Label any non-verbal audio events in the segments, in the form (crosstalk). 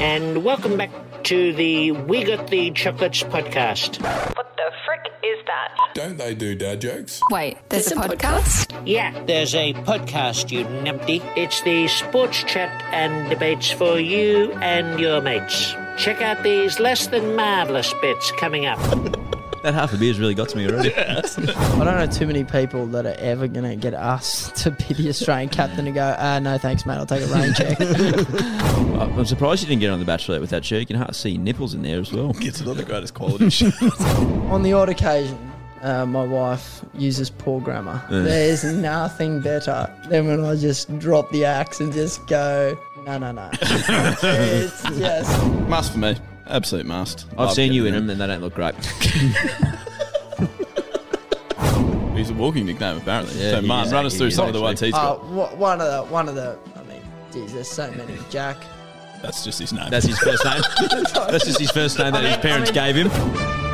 And welcome back to the We Got the Chocolates podcast. What the frick is that? Don't they do dad jokes? Wait, there's a podcast? Yeah, there's a podcast, you numpty. It's the sports chat and debates for you and your mates. Check out these less than marvellous bits coming up. (laughs) That half a beer's really got to me already. (laughs) I don't know too many people that are ever going to get us to be the Australian captain and go, uh, no thanks, mate, I'll take a rain check. (laughs) I'm surprised you didn't get on the Bachelorette with that shirt. You can hardly see nipples in there as well. It's not the greatest quality (laughs) shit. On the odd occasion, uh, my wife uses poor grammar. There's nothing better than when I just drop the axe and just go, no, no, no. it's just. must for me. Absolute must. I've Love seen you in getting them and they don't look great. (laughs) He's a walking nickname, apparently. Yeah, so, he man, is. run us He through is some of the ones he's Uh, got. wha- one of the, one of the, I mean, geez, there's so many. Jack. That's just his name. That's his first name. (laughs) That's just his first name that his parents I mean- gave him.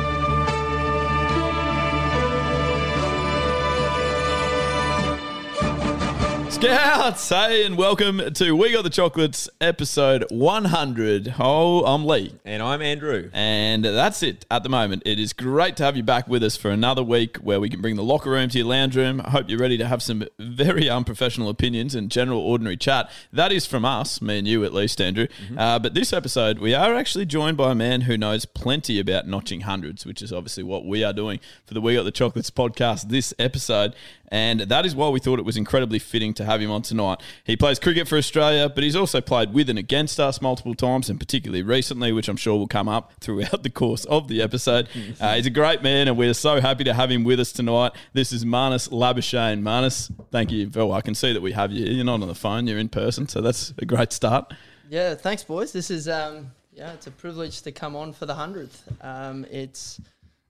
Scouts, hey, and welcome to We Got the Chocolates, episode 100. Oh, I'm Lee. And I'm Andrew. And that's it at the moment. It is great to have you back with us for another week where we can bring the locker room to your lounge room. I hope you're ready to have some very unprofessional opinions and general ordinary chat. That is from us, me and you at least, Andrew. Uh, but this episode, we are actually joined by a man who knows plenty about notching hundreds, which is obviously what we are doing for the We Got the Chocolates podcast this episode. And that is why we thought it was incredibly fitting to have him on tonight. He plays cricket for Australia, but he's also played with and against us multiple times, and particularly recently, which I'm sure will come up throughout the course of the episode. (laughs) Uh, he's a great man, and we're so happy to have him with us tonight. This is Marnus Labuschagne. Marnus, thank you. Well, I can see that we have you. You're not on the phone, you're in person, so that's a great start. Yeah, thanks, boys. This is um, yeah, it's a privilege to come on for the hundredth. Um, it's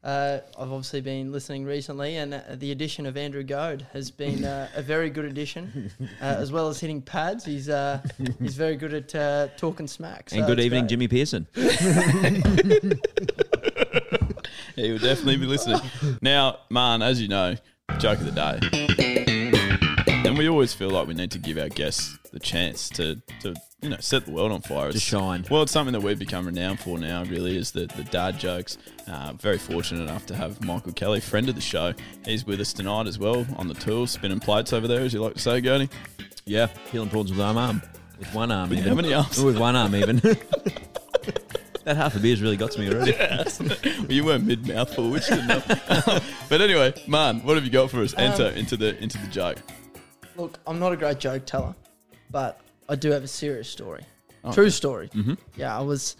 uh, I've obviously been listening recently, and uh, the addition of Andrew Goad has been uh, a very good addition, (laughs) uh, as well as hitting pads. He's uh, he's very good at uh, talking smacks. so And good evening, great. Jimmy Peirson. (laughs) he will definitely be listening. Now, Man, as you know, joke of the day. And we always feel like we need to give our guests the chance to, to you know, set the world on fire. To shine. Well, it's something that we've become renowned for now, really, is the, the dad jokes. Uh, very fortunate enough to have Michael Kelly, friend of the show. He's with us tonight as well on the tools, spinning plates over there, as you like to say, Gurney. Yeah, peeling prawns with one arm. With one arm, With even. how many arms? With one arm, even. (laughs) that half a beer's really got to me already. (laughs) well, you weren't mid mouthful, which didn't help. (laughs) but anyway, Man, what have you got for us? Enter into the into the joke. Look, I'm not a great joke teller, but I do have a serious story. True story. Mm-hmm. Yeah, I was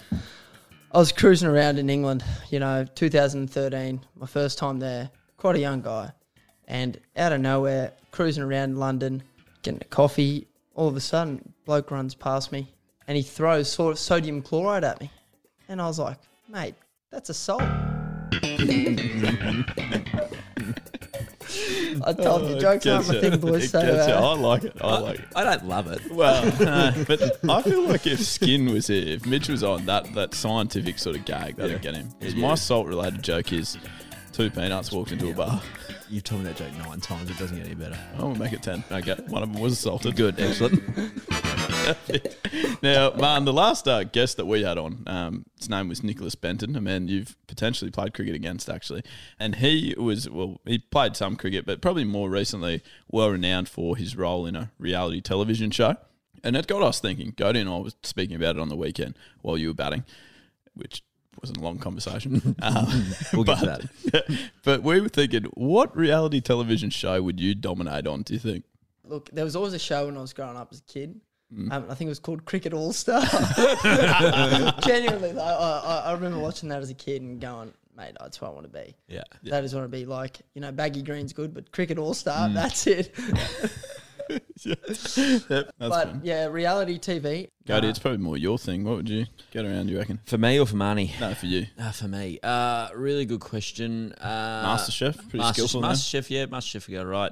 I was cruising around in England, you know, 2013, my first time there. Quite a young guy, and out of nowhere, cruising around London, getting a coffee. All of a sudden, bloke runs past me, and he throws sort of sodium chloride at me, and I was like, "Mate, that's assault." (laughs) I told you, jokes aren't my thing, boys. It So, gets you. uh, I like it. I like it. I don't love it. Well, (laughs) but I feel like if Skin was here, if Mitch was on, that that scientific sort of gag, that'd get him. Because my salt related joke is two peanuts walked into a bar. (laughs) You've told me that joke nine times. It doesn't get any better. I'm gonna make it ten. Okay, one of them was assaulted. Good, excellent. (laughs) Now, man, the last uh, guest that we had on, um, his name was Nicholas Benton, a man you've potentially played cricket against, actually. And he was, well, he played some cricket, but probably more recently well renowned for his role in a reality television show. And it got us thinking. Cody and I was speaking about it on the weekend while you were batting, which wasn't a long conversation. Um, (laughs) (laughs) We'll get to but, (laughs) but we were thinking, what reality television show would you dominate on, do you think? Look, there was always a show when I was growing up as a kid. Mm. Um, I think it was called Cricket All Star. Genuinely, though, I, I, I remember watching that as a kid and going, mate, that's what I want to be. Yeah. That is what I want to be. Like, you know, baggy green's good, but cricket all Mm. star, that's it. (laughs) Yep, that's but fine. yeah, reality TV. Cody, nah, it's probably more your thing. What would you get around? You reckon? For me or for Marnie? No, for you. Uh, for me, uh, really good question. Uh, MasterChef, pretty Master, skillful now. MasterChef, yeah, MasterChef got it right.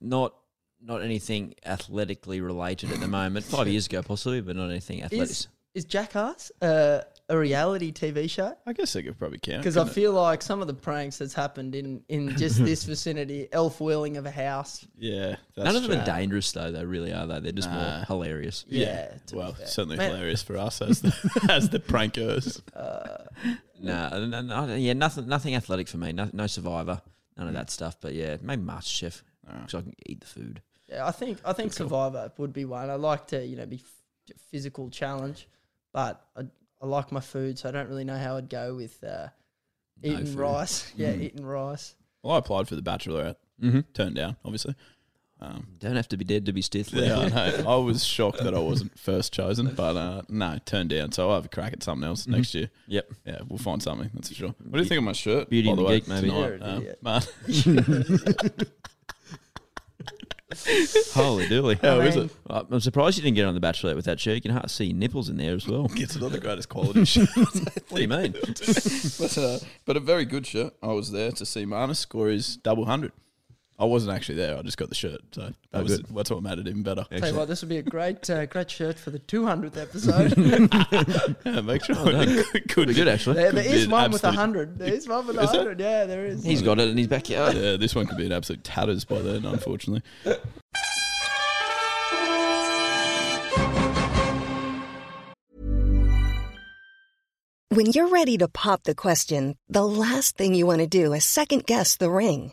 Not not anything athletically related at the moment. Five years ago, possibly, but not anything athletic. is, is Jackass uh, a reality TV show? I guess they could probably count. Because I couldn't it? feel like some of the pranks that's happened in, in just this (laughs) vicinity, elf wheeling of a house. yeah, that's None of them true. are dangerous though. They really are. Though they're just more Nah. hilarious. Yeah. to be Well, fair. certainly Man, hilarious for us as the (laughs) as the prankers. No, no, no, yeah, nothing, nothing athletic for me. No, no Survivor, none of that stuff. But yeah, maybe MasterChef because I can eat the food. Yeah, I think I think Survivor would be one. I like to you know be f- physical challenge, but I, I like my food, so I don't really know how I'd go with uh, eating food. rice. (laughs) Yeah, eating rice. Well, I applied for the Bachelorette. Mm-hmm. Turned down, obviously. Um, Don't have to be dead to be stiff. yeah, I know. (laughs) I was shocked that I wasn't first chosen, but uh, no, turned down. So I'll have a crack at something else next year. Yep. Yeah, we'll find something. That's for sure. What do you think of my shirt? Beauty by and the the way, Geek, maybe. tonight? You're Um, idiot. man, (laughs) (laughs) Holy dooly. how I is mean- it? I'm surprised you didn't get on the Bachelorette with that shirt. You can hardly see nipples in there as well. (laughs) It's not the greatest quality (laughs) shirt. what do you mean? but, uh, but a very good shirt. I was there to see Marnus score his double hundred. I wasn't actually there. I just got the shirt, so that Oh, was good. that's what made it even better. Tell you what, this would be a great uh, great shirt for the 200th episode. (laughs) Yeah, make sure. done. could, (laughs) Pretty good, actually. there, there Could be one with a hundred. There is one with a hundred. Yeah, there is. He's got it in his backyard. Yeah, this one could be an absolute tatters by then, unfortunately. When you're ready to pop the question, the last thing you want to do is second guess the ring.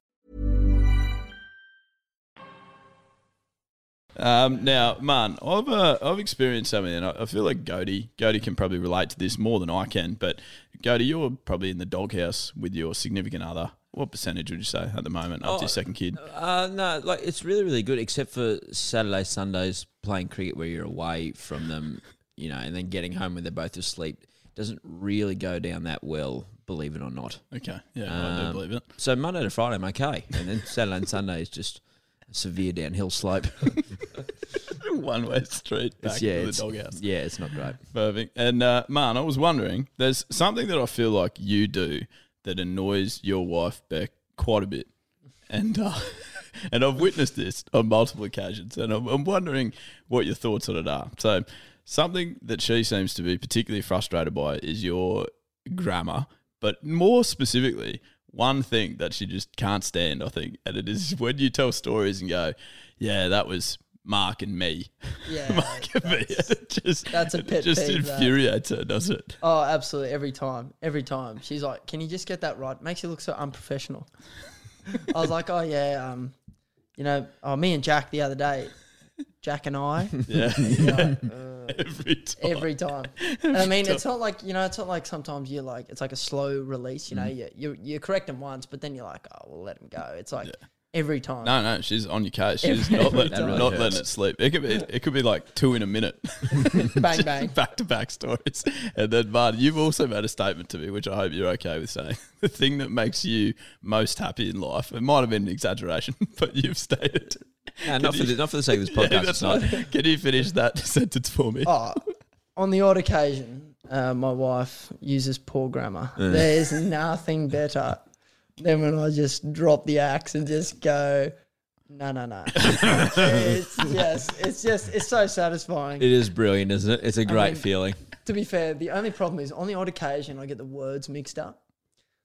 Um, now, man, I've uh, I've experienced something, and I, I feel like Goaty Goaty can probably relate to this more than I can. But Goaty, you're probably in the doghouse with your significant other. What percentage would you say at the moment after Oh, your second kid? Uh, no, like it's really, really good, except for Saturday, Sundays playing cricket where you're away from them, you know, and then getting home when they're both asleep. Doesn't really go down that well, believe it or not. Okay, yeah, I do Um, believe it. So Monday to Friday, I'm okay, and then Saturday and Sunday is just severe downhill slope. (laughs) One way street back It's- yeah, to the it's, doghouse. yeah, it's not great. Perfect. And uh, man, I was wondering, there's something that I feel like you do that annoys your wife Beck quite a bit, and uh, (laughs) and I've witnessed this on multiple occasions, and I'm, I'm wondering what your thoughts on it are. So, something that she seems to be particularly frustrated by is your grammar, but more specifically, one thing that she just can't stand, I think, and it is when you tell stories and go, "Yeah, that was." Mark and me, Yeah, (laughs) Mark and me. (laughs) It just, that's a pet just peeve, that. infuriates her, does it? Oh, absolutely. Every time. Every time. She's like, Can you just get that right? Makes you look so unprofessional. (laughs) I was like, Oh, yeah. Um, you know, oh, me and Jack the other day, Jack and I, (laughs) Yeah, (laughs) like, (laughs) uh, every time. every time. And I mean, it's not like, you know, it's not like sometimes you're like, it's like a slow release, you know, mm. you, you, you correct them once, but then you're like, Oh, we'll let him go. It's like every time. No, no, she's on your case. She's Every not, let, time. not letting it sleep. It could be, it could be like two in a minute, (laughs) Bang, bang. (laughs) back to back stories. And then, Martin, you've also made a statement to me, which I hope you're okay with saying. (laughs) The thing that makes you most happy in life. It might have been an exaggeration, but you've stated. No, not for, you- the, not for the sake of this Yeah, podcast that's tonight. right. Can you finish that sentence for me? Oh, on the odd occasion, uh, my wife uses poor grammar. There's nothing better than when I just drop the axe and just go, no, no, no. it's (laughs) just, it's just, it's so satisfying. It is brilliant, isn't it? It's a great mean- feeling. to be fair, the only problem is on the odd occasion I get the words mixed up.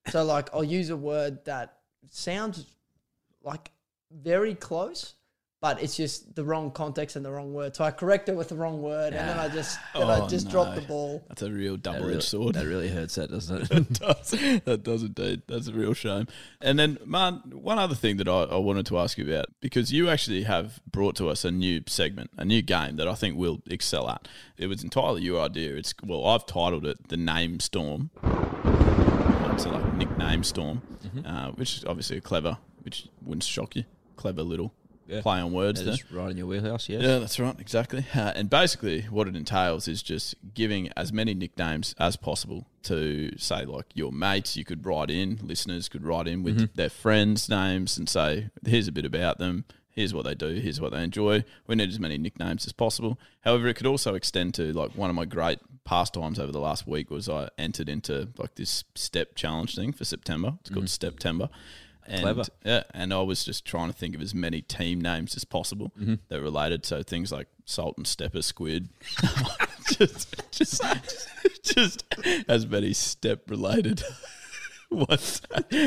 So like I'll use a word that sounds like very close, but it's just the wrong context and the wrong word. So I correct it with the wrong word, and then I just then I Oh, just no. dropped the ball. That's a real double edged really, sword. that really hurts, that doesn't it? (laughs) That does. That does indeed. That's a real shame. And then, man, one other thing that I, I wanted to ask you about because you actually have brought to us a new segment, a new game that I think we'll excel at. It was entirely your idea. It's well, I've titled it the Name Storm. So like nickname Storm, Mm-hmm. uh, which is obviously a clever, which wouldn't shock you. Clever little Yeah. play on words That there. right in your wheelhouse, yes. Yeah, that's right, exactly. Uh, and basically, what it entails is just giving as many nicknames as possible to, say, like your mates. You could write in, listeners could write in with their friends' names and say, here's a bit about them. Here's what they do. Here's what they enjoy. We need as many nicknames as possible. However, it could also extend to like one of my great pastimes over the last week was I entered into like this step challenge thing for September. It's called September. And, Clever. Yeah, and I was just trying to think of as many team names as possible that related. So things like Salt and Stepper Squid, (laughs) just, just, just as many step related (laughs) ones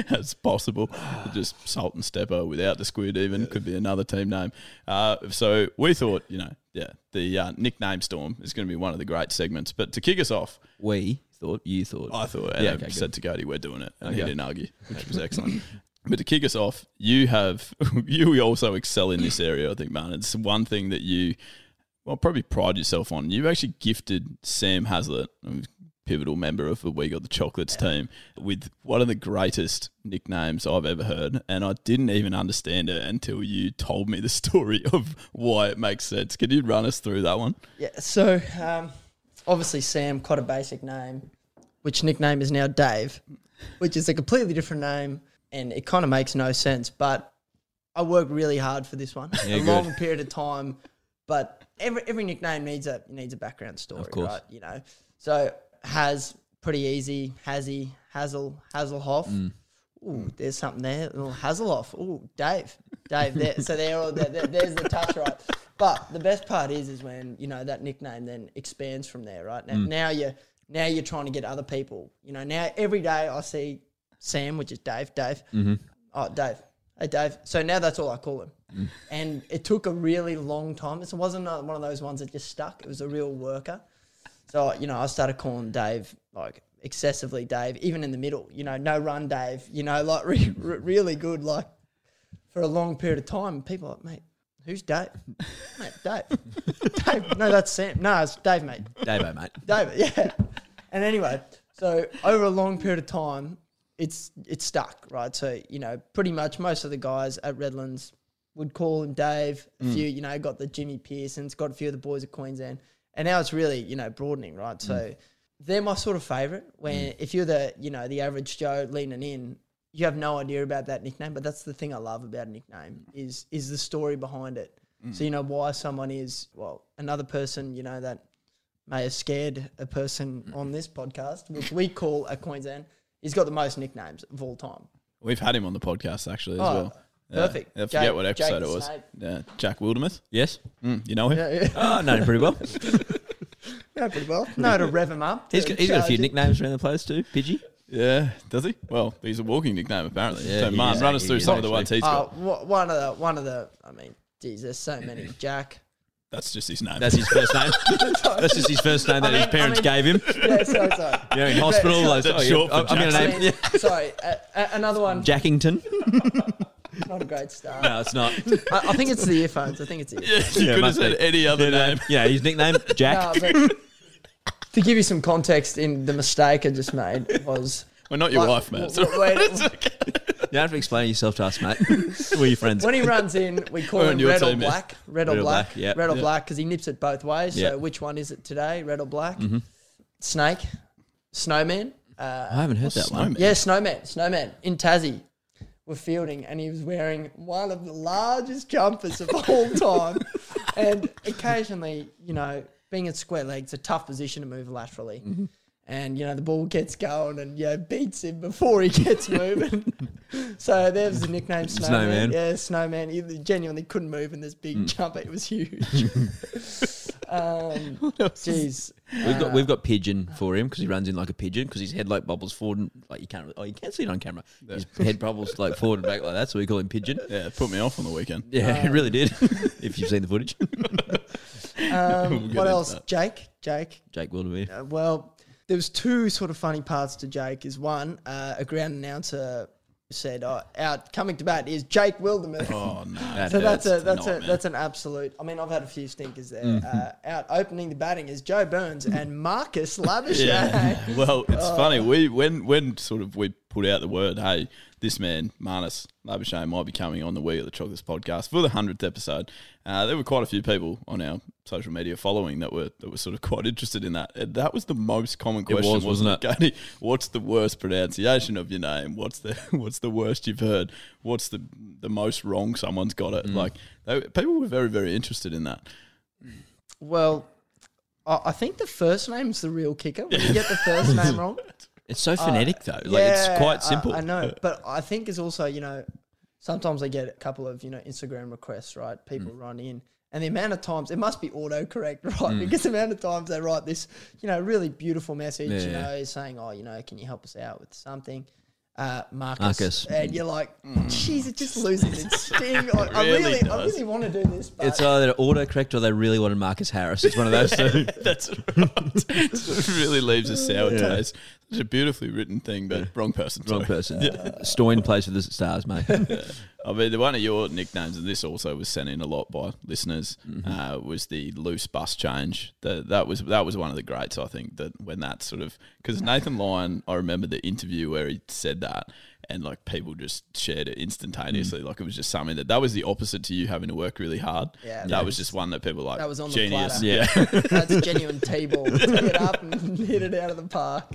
as possible. Just Salt and Stepper without the squid even could be another team name. Uh, so we thought, you know, yeah, the uh, nickname storm is going to be one of the great segments. But to kick us off, We thought, you thought. I thought, and Yeah, I okay, said to Cody, we're doing it. And he Okay. didn't argue, which was excellent. (laughs) but to kick us off, you have, (laughs) you also excel in this area, I think, man. It's one thing that you, well, probably pride yourself on. You've actually gifted Sam Heazlett, a pivotal member of the We Got the Chocolates team, with one of the greatest nicknames I've ever heard. And I didn't even understand it until you told me the (laughs) story of why it makes sense. Can you run us through that one? Yeah. So um, obviously Sam, quite a basic name, which nickname is now Dave, which is a completely different name, and it kind of makes no sense. But I worked really hard for this one, Yeah, (laughs) a good. long period of time. But every every nickname needs a needs a background story, course. right? You know, so has pretty easy, Hazzy, Hazel, Hazelhoff. Mm. Ooh, there's something there. Oh, Hazelhoff. Ooh, Dave. Dave. There. So they're all there, there- there's the touch, right? But the best part is, is when you know that nickname then expands from there, right? Now, now you're now you're trying to get other people. You know, now every day I see Sam, which is Dave. Dave. Mm-hmm. Oh, Dave. Hey, Dave. So now that's all I call him. Mm. And it took a really long time. It wasn't one of those ones that just stuck. It was a real worker. So you know, I started calling Dave like excessively Dave, even in the middle. You know, no run Dave. You know, like (laughs) re- re- really good, like for a long period of time. People are like, mate, who's Dave? (laughs) mate, Dave. (laughs) Dave. No, that's Sam. No, it's Dave, mate. Davo, mate. Dave, yeah. And anyway, so over a long period of time, it's it's stuck, right? So you know, pretty much most of the guys at Redlands would call him Dave. A mm. few, you know, got the Jimmy Peirsons, got a few of the boys at Queensland, and now it's really you know broadening, right? So mm. they're my sort of favorite. When mm. if you're the you know the average Joe leaning in. You have no idea about that nickname, but that's the thing I love about a nickname is is the story behind it. So you know why someone is well another person you know that may have scared a person on this podcast, which we call a Queensland. He's got the most nicknames of all time. We've had him on the podcast actually as Oh, well. Yeah. perfect. I forget Jake- what Jake episode the it was. Snake. Yeah, Jack Wildermuth. Yes. Mm, you know him? Yeah, yeah. Oh, I know him pretty well. (laughs) No, pretty well. No, to rev him up. He's to got, he's got a few charge it. nicknames around the place too. Pidgey. Yeah, does he? Well, he's a walking nickname apparently. Yeah, so, he Man, is. run us He through is some of the ones he's got. wha- one of the one of the. I mean, geez, there's so many. Jack. That's just his name. That's his first name. (laughs) That's just his first name that I mean- his parents I gave him. (laughs) Yeah, sorry, sorry. You know, in hospital. like, That's oh, yeah, short I'm going to name mean, sorry, uh, uh, another one. Jackington. (laughs) Not a great start. No, it's not. I, I think it's the earphones. I think it's the earphones. you Yeah, could have said be. any other name. Yeah, his nickname Jack. No, to give you some context in the mistake I just made was. Well, not your like, wife, man. w- w- when- (laughs) You don't have to explain yourself to us, mate. (laughs) We're your friends. when he runs in, we call We're (laughs) on him your red or team, yeah. black. Red or Red or black. black, yeah. Red or Yeah. black because he nips it both ways. Yeah. So which one is it today? Red or black? Mm-hmm. Snake, snowman. Uh, I haven't heard that Snowman? one. yeah, snowman, snowman in Tassie. We're fielding, and he was wearing one of the largest jumpers of all time. and occasionally, you know, being at square leg, it's a tough position to move laterally. And you know the ball gets going, and you know, beats him before he gets (laughs) moving. (laughs) so there's the nickname (laughs) Snowman. Snowman. Yeah, Snowman. He genuinely couldn't move in this big Mm. jumper. It was huge. Um, jeez. We've got we've got pigeon for him because he runs in like a pigeon because his head like bubbles forward and like you can't really, oh you can't see it on camera. His head bubbles like forward and back like that, so we call him pigeon. Yeah, it put me off on the weekend. Yeah, it really did. if you've seen the footage, Um, get what else? that. Jake. Jake. Jake Wilderby. Uh, well, there was two sort of funny parts to Jake. Is one, uh, a ground announcer said, oh, "Out coming to bat is Jake Wildermuth." Oh no! (laughs) So that's, a that's a nightmare. that's an absolute. I mean, I've had a few stinkers there. Mm-hmm. Uh, out opening the batting is Joe Burns and Marcus (laughs) Labuschagne. Yeah. Well, it's Oh. funny. We when when sort of we put out the word, hey, this man Marnus Labuschagne might be coming on the We Got the Chocolates podcast for the hundredth episode. Uh, there were quite a few people on our social media following that were that were sort of (laughs) quite interested in that. And that was the most common It was, question, wasn't it? Gady, (laughs) what's the worst pronunciation of your name? What's the (laughs) what's the worst you've heard? What's the the most wrong someone's got Mm. it? Like they, people were very very interested in that. Well, I, I think the first name's the real kicker. When you get the first name wrong, It's so phonetic though. Like it's quite simple. I, know, but I think it's also you know sometimes I get a couple of you know Instagram requests, right? People Mm. run in, and the amount of times it must be autocorrect, (laughs) right? Mm. Because the amount of times they write this, you know, really beautiful message, you Yeah. know, saying, oh, you know, can you help us out with something? Uh, Marcus, Marcus. and you're like, jeez, it just (laughs) loses its (laughs) sting. I, I Really really, I really want to do this, but It's either autocorrect or they really wanted Marcus Harris. It's one of those two. That's right. it really leaves a sour taste. It's a beautifully written thing, but wrong person. Wrong sorry. person. Stoin plays for the Stars, mate. (laughs) I mean, the one of your nicknames, and this also was sent in a lot by listeners, uh, was the loose bus change. The, that was that was one of the greats. I think that when that sort of because Nathan Lyon, I remember the interview where he said that, and like people just shared it instantaneously. Like it was just something that that was the opposite to you having to work really hard. Yeah, that that was just one that people like. that was on the genius. platter. Yeah. (laughs) that's a (laughs) genuine T-ball. Tee it up and (laughs) hit it out of the park.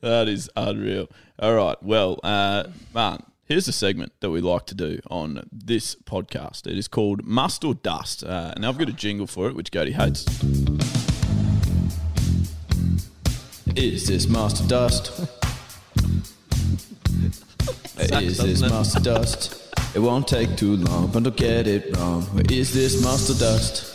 that is unreal. All right. Well, uh, man, here's a segment that we like to do on this podcast. It is called Must or Dust. Uh, and I've got a jingle for it, which Cody hates. Is this must or dust? is this must or dust? It won't take too long, but don't get it wrong. Is this must or dust?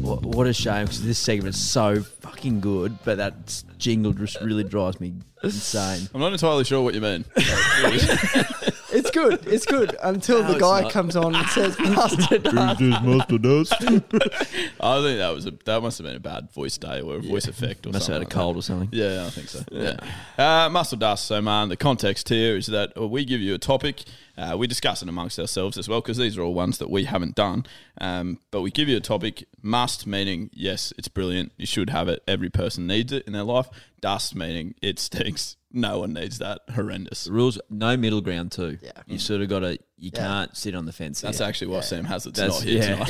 What, what a shame because this segment is so fucking good, but that jingle just really drives me insane. I'm not entirely sure what you mean. (laughs) (laughs) It's good. It's good until the it's guy not. comes on and says "Master Dust." (laughs) I think that was a that must have been a bad voice day or a voice effect or Must have something. had a like that. cold or something. Yeah, I think so. Yeah. Uh, muscle dust. So, man, the context here is that we give you a topic. Uh, we discuss it amongst ourselves as well because these are all ones that we haven't done. Um, but we give you a topic. Must meaning yes, it's brilliant. You should have it. Every person needs it in their life. Dust meaning it stinks. No one needs that. Horrendous. The rules, no middle ground too. Yeah. You sort of got to, you Yeah. can't sit on the fence. That's here. actually why Sam has it's That's not here yeah. tonight.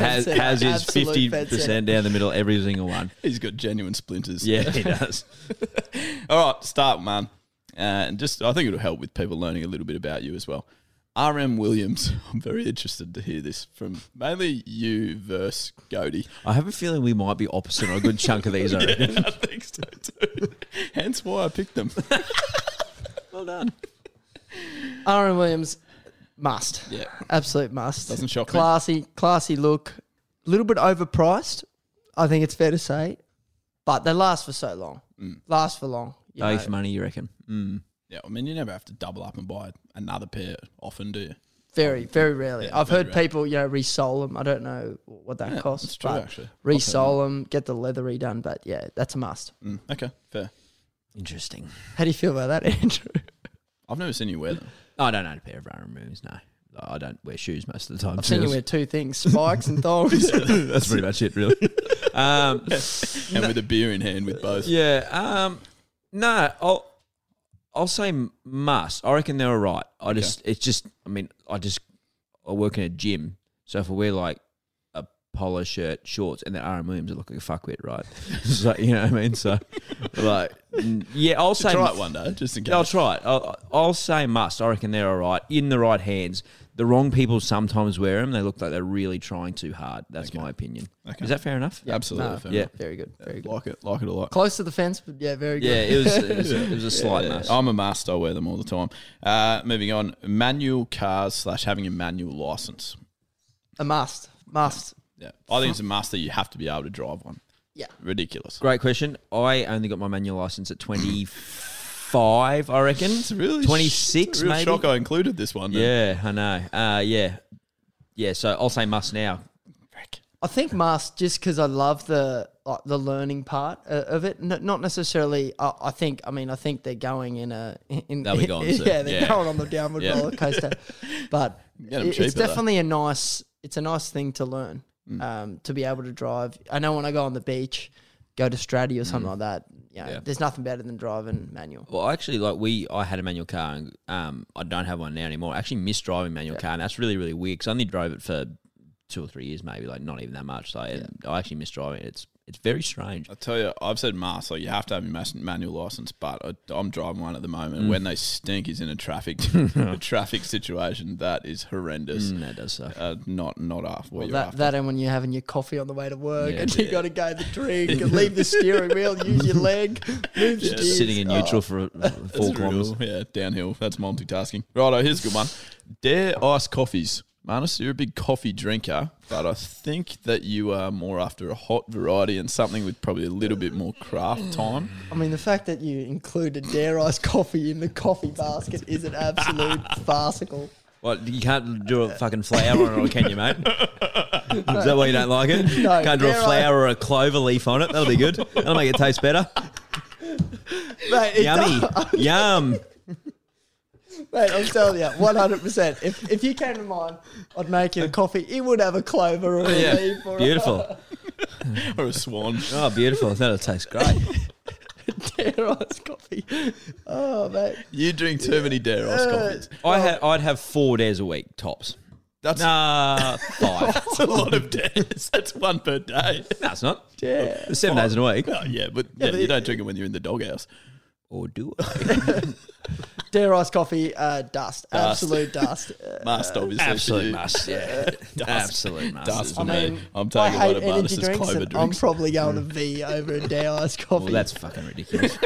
has, has his Absolute fifty fence percent down the middle, every single one. (laughs) He's got genuine splinters. Yeah, he does. (laughs) All right, start, man. Uh, and just, I think it'll help with people learning a little bit about you as well. R.M. Williams, (laughs) I'm very interested to hear this from mainly you versus Goody. I have a feeling we might be opposite on a good chunk of these. I (laughs) reckon. I think so too. (laughs) Hence why I picked them. Well done. RM Williams must. Yeah. Absolute must. Doesn't shock me. classy, Classy look. A little bit overpriced, I think it's fair to say. But they last for so long. Mm. Last for long. you Value for money, you reckon? Mm. Yeah, I mean, you never have to double up and buy another pair often, do you? Very, very rarely. Yeah, I've very heard rare. people, you know, resole them. I don't know what that Yeah, costs. that's true, but actually. Resole them, get the leather redone. But yeah, that's a must. Mm, okay, fair. Interesting. How do you feel about that, (laughs) Andrew? I've never seen you wear them. I don't own a pair of Iron moves. No, I don't wear shoes most of the time. I've seen you wear two things: spikes and thongs. (laughs) That's pretty much it, really. (laughs) um, And with a beer in hand with both. yeah. Um, no, I'll I'll say must. I reckon they're all right. I just it's just I mean I just I work in a gym, so if I wear like a polo shirt, shorts, and then RM Williams, I look like a fuckwit, right? (laughs) so you know what I mean. So (laughs) like yeah, I'll say Try it one day, just in case. I'll try it. I'll, I'll say must. I reckon they're all right in the right hands. The wrong people sometimes wear them. They look like they're really trying too hard. That's my opinion. Okay. Is that fair enough? Yeah. Absolutely. No, fair yeah. enough. very good, very good. Like it, like it a lot. Close to the fence, but yeah, very good. Yeah, it was. It was, (laughs) it was a slight Yeah, must. I'm a master. I wear them all the time. Uh, moving on, manual cars slash having a manual license. a must, must. Yeah, I think it's a must that you have to be able to drive one. Yeah. Ridiculous. Great question. I only got my manual license at 25, I reckon. It's really 26 it's a real maybe. shock I included this one. then. Yeah, I know. Uh, yeah. Yeah, so I'll say must now. I think must just because I love the like, the learning part uh, of it. N- not necessarily. I, I think. I mean, I think they're going in a. In, They'll be going (laughs) soon. Yeah, they're Yeah. going on the downward Yeah. roller coaster. (laughs) But Get 'em it- cheaper, it's though. definitely a nice. It's a nice thing to learn. Mm. Um, to be able to drive. I know when I go on the beach, go to Straddie or Mm. something like that. You know, Yeah. there's nothing better than driving manual. Well, actually, like we, I had a manual car, and um, I don't have one now anymore. I actually miss driving manual car, and that's really, really weird because I only drove it for two or three years, maybe, like not even that much. So I, I actually miss driving it. It's it's very strange. I tell you, I've said must, like you have to have your manual license, but I, I'm driving one at the moment. Mm. When they stink is in a traffic (laughs) a (laughs) traffic situation, that is horrendous. Mm, that does suck. Uh, not not after what Well, you're that, after. that and when you're having your coffee on the way to work Yeah. and you got to go the drink and (laughs) leave the steering wheel, use your leg, move the Yeah. gears. Sitting in Oh. neutral for for That's four a kilometers. real- yeah, downhill. That's multitasking. Righto, here's a good one. Dare iced coffees. Marnus, you're a big coffee drinker, but I think that you are more after a hot variety and something with probably a little bit more craft time. I mean, the fact that you included dare ice (laughs) coffee in the coffee basket is an absolute (laughs) farcical. What you can't do a fucking flower on it, can you, mate? (laughs) Is that why you don't like it? No, can't do a dare I- flower or a clover leaf on it. That'll be good. That'll make it taste better. Mate, Yummy, yum. Mate, I'm telling you, 100%. If, if you came to mine, I'd make you a coffee. It would have a clover or a Yeah, leaf or beautiful. (laughs) Or a swan. Oh, beautiful. That'll taste great. a (laughs) dare iced coffee. Oh, mate. You drink too many dare iced coffees. I had, I'd have four days a week tops. That's, Nah, five. (laughs) that's a lot of dares. That's one per day. no, it's not. Yeah. It's seven days in a week. Oh, yeah, but, yeah, you don't drink it when you're in the doghouse. Or do I? (laughs) Dare iced coffee, uh, dust. Absolute dust. Uh, (laughs) Must, obviously. Absolute must. Yeah, (laughs) absolute must. Dust for I me. mean, I'm I taking one hate of energy drinks, clover and I'm probably going to V over a dare iced coffee. Well, that's fucking ridiculous.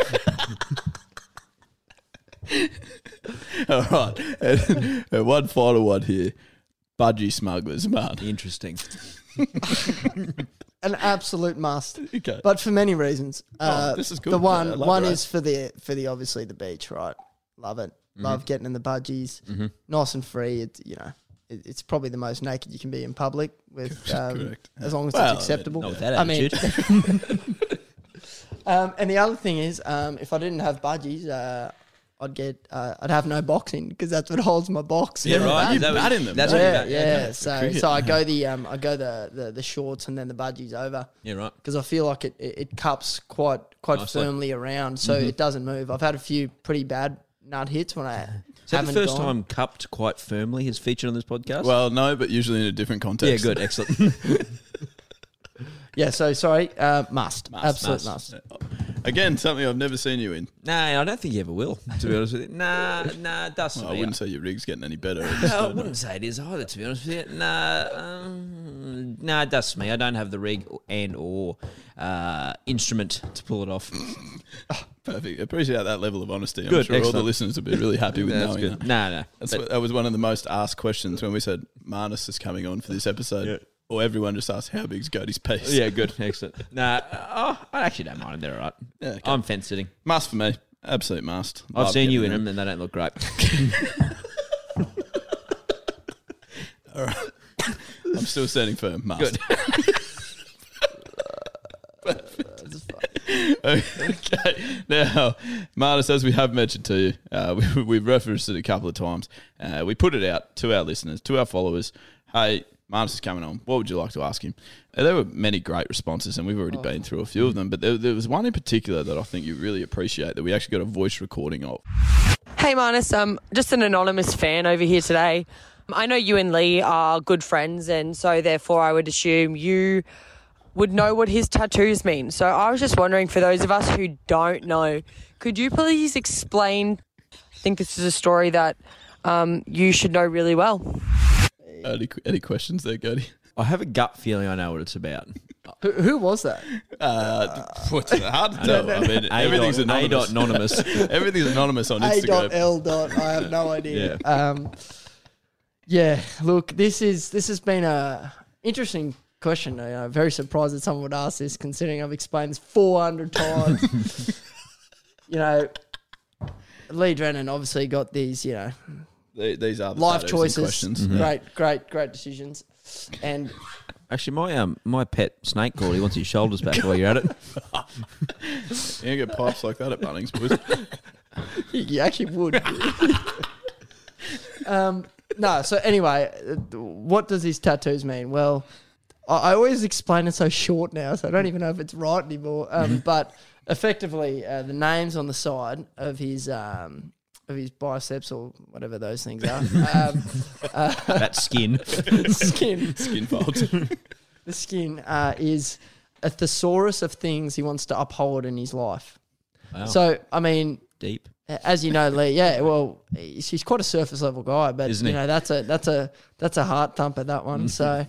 All right. And, and one final one here. Budgie smugglers, man. Interesting. An absolute must. Okay. But for many reasons. Uh, Oh, this is good. The one Yeah, one elaborate. is for the for the obviously the beach, right? Love it. Mm-hmm. Love getting in the budgies. Nice and free. It's you know, it, it's probably the most naked you can be in public with (laughs) um, as long as Well, it's acceptable. Not with that I mean, (laughs) um, and the other thing is, um, if I didn't have budgies, uh, I'd get uh, I'd have no boxing because that's what holds my box. yeah, in right. bag. Is bat what- in them, That's don't Yeah, yeah. okay. So so I go (laughs) the um I go the, the, the shorts and then the budgies over Yeah, right. because I feel like it, it, it cups quite quite Nicely. Mm-hmm. firmly around, so it doesn't move. I've had a few pretty bad nut hits when I (laughs) Is that haven't the first gone. time cupped quite firmly has featured on this podcast? Well, no, but usually in a different context. yeah, context. good, (laughs) excellent. Yeah, so sorry, uh, must, Must, absolute must. must. Again, something I've never seen you in. nah, I don't think you ever will. To be honest with you, nah, nah, it does. Well, I wouldn't say your rig's getting any better. It's, (laughs) No, I uh, wouldn't say it is either. To be honest with you, nah, um, nah, it does for me. I don't have the rig and or uh, instrument to pull it off. (laughs) Perfect. Appreciate that level of honesty. I'm Good, sure all the listeners will be really happy (laughs) with That's knowing good. that. Nah, nah. That's what, that was one of the most asked questions when we said Marnus is coming on for this episode. Yeah. Or everyone just asks how big's Cody's piece? yeah, good, excellent. (laughs) Nah, oh, I actually don't mind. They're all right. Yeah, okay. I'm fence sitting. Must for me. Absolute must. I've Love seen you in them, and they don't look great. (laughs) all right. (laughs) I'm still standing firm. Must. okay. Now, Marnus, as we have mentioned to you, uh, we, we've referenced it a couple of times. Uh, we put it out to our listeners, to our followers. Hey, Marnus is coming on. What would you like to ask him? Uh, there were many great responses, and we've already been through a few of them. But there, there was one in particular that I think you really appreciate that we actually got a voice recording of. Hey, Marnus, um, just an anonymous fan over here today. I know you and Lee are good friends, and so therefore I would assume you would know what his tattoos mean. So I was just wondering, for those of us who don't know, could you please explain? I think this is a story that um, you should know really well. Any, any questions there, Cody? I have a gut feeling I know what it's about. Who, who was that? Uh, what's it hard to tell? I mean, everything's A dot- A anonymous. dot anonymous. (laughs) Everything's anonymous on A dot Instagram. L dot. I have no idea. Um, Yeah, look, this is this has been a interesting question. I'm very surprised that someone would ask this, considering I've explained this 400 times. (laughs) you know, Lee Drennan obviously got these, you know, The- These are the life tattoos and choices. questions. Great, great, great decisions. And Actually, my um my pet snake called. He wants his shoulders back while you're at it. (laughs) You don't get pipes like that at Bunnings, boys. (laughs) you actually would. (laughs) um, no, so anyway, uh, what does these tattoos mean? Well, I I always explain it so short now, so I don't even know if it's right anymore. Um, but effectively, uh, the names on the side of his um, of his biceps or whatever those things are, (laughs) um, that skin. (laughs) skin, Skin folds. (laughs) the skin uh, is a thesaurus of things he wants to uphold in his life. Wow. So, I mean, deep. as you know, Lee, yeah, well, he's, he's quite a surface level guy, but Isn't you he? know that's a that's a that's a heart thumper that one. So,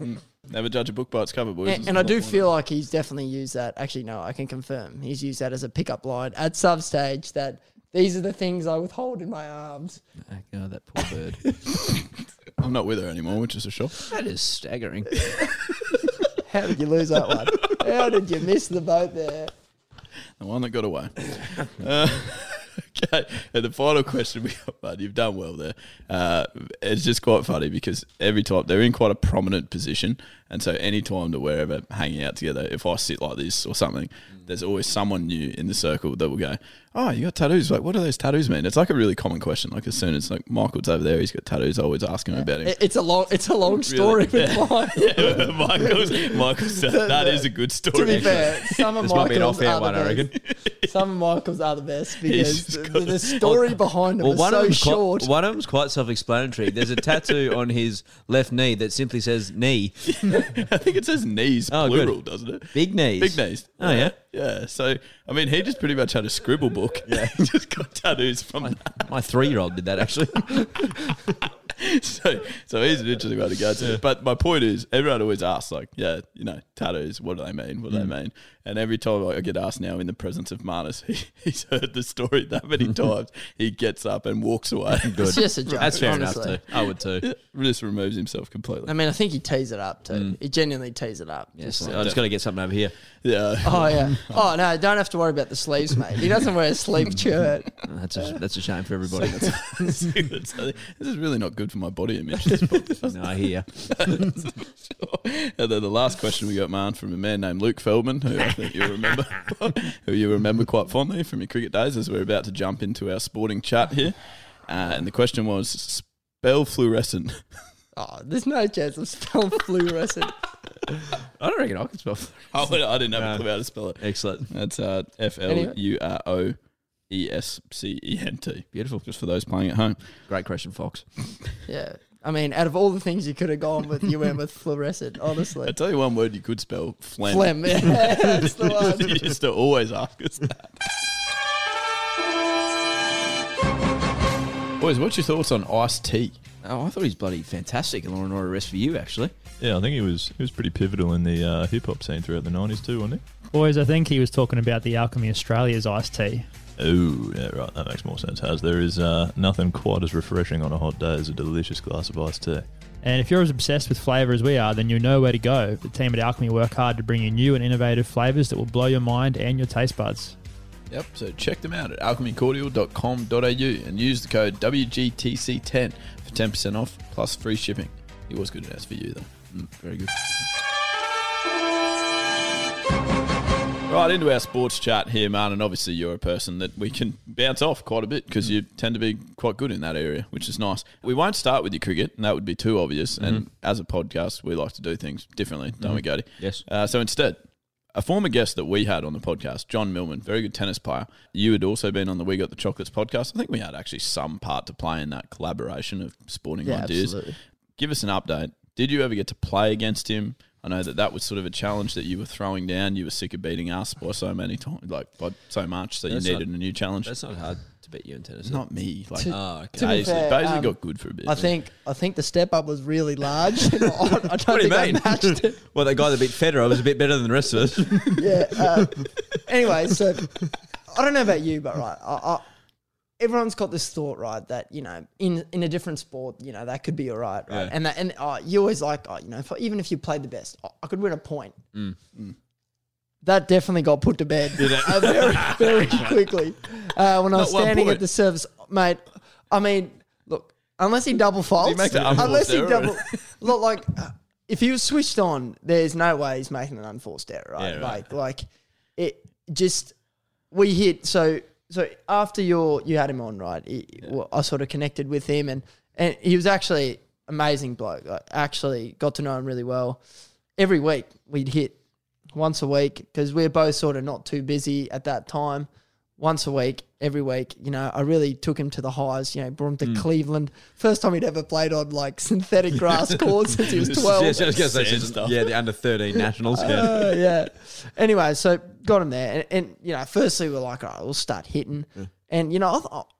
Never judge a book by its cover, boys. and, and I do feel like he's definitely used that. Actually, no, I can confirm he's used that as a pickup line at some stage. That these are the things I withhold in my arms. Oh, God, that poor bird. (laughs) I'm not with her anymore, which is a shock. that is staggering. (laughs) How did you lose that one? How did you miss the boat there? The one that got away. (laughs) Uh, okay. And the final question we got, bud, you've done well there. Uh, it's just quite funny because every time they're in quite a prominent position. And so any time that we're ever hanging out together, if I sit like this or something, there's always someone new in the circle that will go, Oh, you got tattoos? Like, what do those tattoos mean? It's like a really common question. Like, as soon as like Michael's over there, he's got tattoos. I always ask him about him. It- It's a long, it's a long story. Yeah. with mine. (laughs) Yeah, Michael's, Michael's that is a good story. To be fair, some of This might be an Michael's off-air are the one, I best. reckon. (laughs) Some of Michael's are the best because the, the story behind them Well, is one so of short. Quite, one of them's quite self-explanatory. There's a tattoo on his left knee that simply says knee, (laughs) (laughs) I think it says knees Oh, good. plural, doesn't it? big knees. Big knees. Oh, yeah? Yeah. So I mean, he just pretty much had a scribble book. Yeah. (laughs) he just got tattoos from that. My three-year-old did that actually. (laughs) So so he's an interesting one to go to. But my point is, everyone always asks, like, yeah, you know, tattoos. What do they mean? What do Mm. they mean? And every time I get asked now in the presence of Marnus, (laughs) he, he's heard the story that many (laughs) times. He gets up and walks away. (laughs) It's just a joke. That's fair honestly. enough too. I would too. just removes himself completely. I mean, I think he tees it up too. Mm. He genuinely tees it up. Yes, Just I like- just got to get something over here. Yeah. oh yeah. Oh no, don't have to worry about the sleeves, mate. He doesn't wear a sleeve mm. shirt. That's a, that's a shame for everybody. this is really not good for my body image. This no, I hear. And then the last question we got, man, from a man named Luke Feldman, who I think you remember, who (laughs) (laughs) you remember quite fondly from your cricket days, as we're about to jump into our sporting chat here. Uh, and the question was, spell fluorescent. (laughs) Oh, there's no chance of spelling fluorescent. I don't reckon I can spell. Oh, I didn't have a clue how to spell it. Excellent. That's uh, F L U R O E S C E N T. Beautiful. Just for those playing at home. Great question, Fox. Yeah. I mean, out of all the things you could have gone with, you went with (laughs) fluorescent, honestly. I tell you one word you could spell: phlegm. Phlegm. Yeah, (laughs) that's the one. you used to always ask us that. Boys, what's your thoughts on iced tea? Oh, I thought he's bloody fantastic in Law and Order Rest for You, actually. Yeah, I think he was he was pretty pivotal in the uh, hip hop scene throughout the nineties too, wasn't he? Boys, I think he was talking about the Alchemy Australia's iced tea. He? Oh, yeah, right. That makes more sense. As there is uh, nothing quite as refreshing on a hot day as a delicious glass of iced tea. And if you're as obsessed with flavour as we are, then you know where to go. The team at Alchemy work hard to bring you new and innovative flavours that will blow your mind and your taste buds. Yep, so check them out at alchemycordial.com.au and use the code WGTC10 for 10% off plus free shipping. It was good to ask for you though. Mm, very good. Right, into our sports chat here, man. And obviously, you're a person that we can bounce off quite a bit because you tend to be quite good in that area, which is nice. We won't start with your cricket, and that would be too obvious. And as a podcast, we like to do things differently, don't we, Gady? Yes. Uh, so instead, a former guest that we had on the podcast, John Millman, very good tennis player. You had also been on the We Got the Chocolates podcast. I think we had actually some part to play in that collaboration of sporting Yeah, ideas. absolutely. Give us an update. Did you ever get to play against him? I know that that was sort of a challenge that you were throwing down. You were sick of beating us by so many times, like by so much, so That's you not- needed a new challenge. That's not hard to beat you in tennis. not me. Like, To- Oh, okay. to be Paisley, fair, Paisley um, got good for a bit. I think I think the step up was really large. I, (laughs) I don't What do you think I mean? matched (laughs) it. Well, that guy that beat Federer was a bit better than the rest of us. (laughs) Yeah. Uh, anyway, so I don't know about you, but right, I, I, everyone's got this thought, right, that you know, in in a different sport, you know, that could be all right, right? Yeah. And that, and uh, you always like, oh, you know, if, even if you played the best, I- I could win a point. Mm. That definitely got put to bed (laughs) uh, very, (laughs) very quickly uh, when I was standing at the service, mate. I mean, look, unless he double faults, unforced unless he error? double, (laughs) look like uh, if he was switched on, there's no way he's making an unforced error, right? Yeah, right. Like, like it just we hit so so after your you had him on right he, well, i sort of connected with him and and he was actually amazing bloke. I actually got to know him really well. Every week we'd hit once a week because we are both sort of not too busy at that time once a week every week you know i really took him to the highs you know brought him to cleveland first time he'd ever played on like synthetic (laughs) grass courts since he was 12 Yes, I was say, stuff. yeah, the under thirteen (laughs) nationals. yeah. uh, yeah. Anyway, so got him there, and, and you know, firstly we're like, all right, we'll start hitting, and you know, I thought,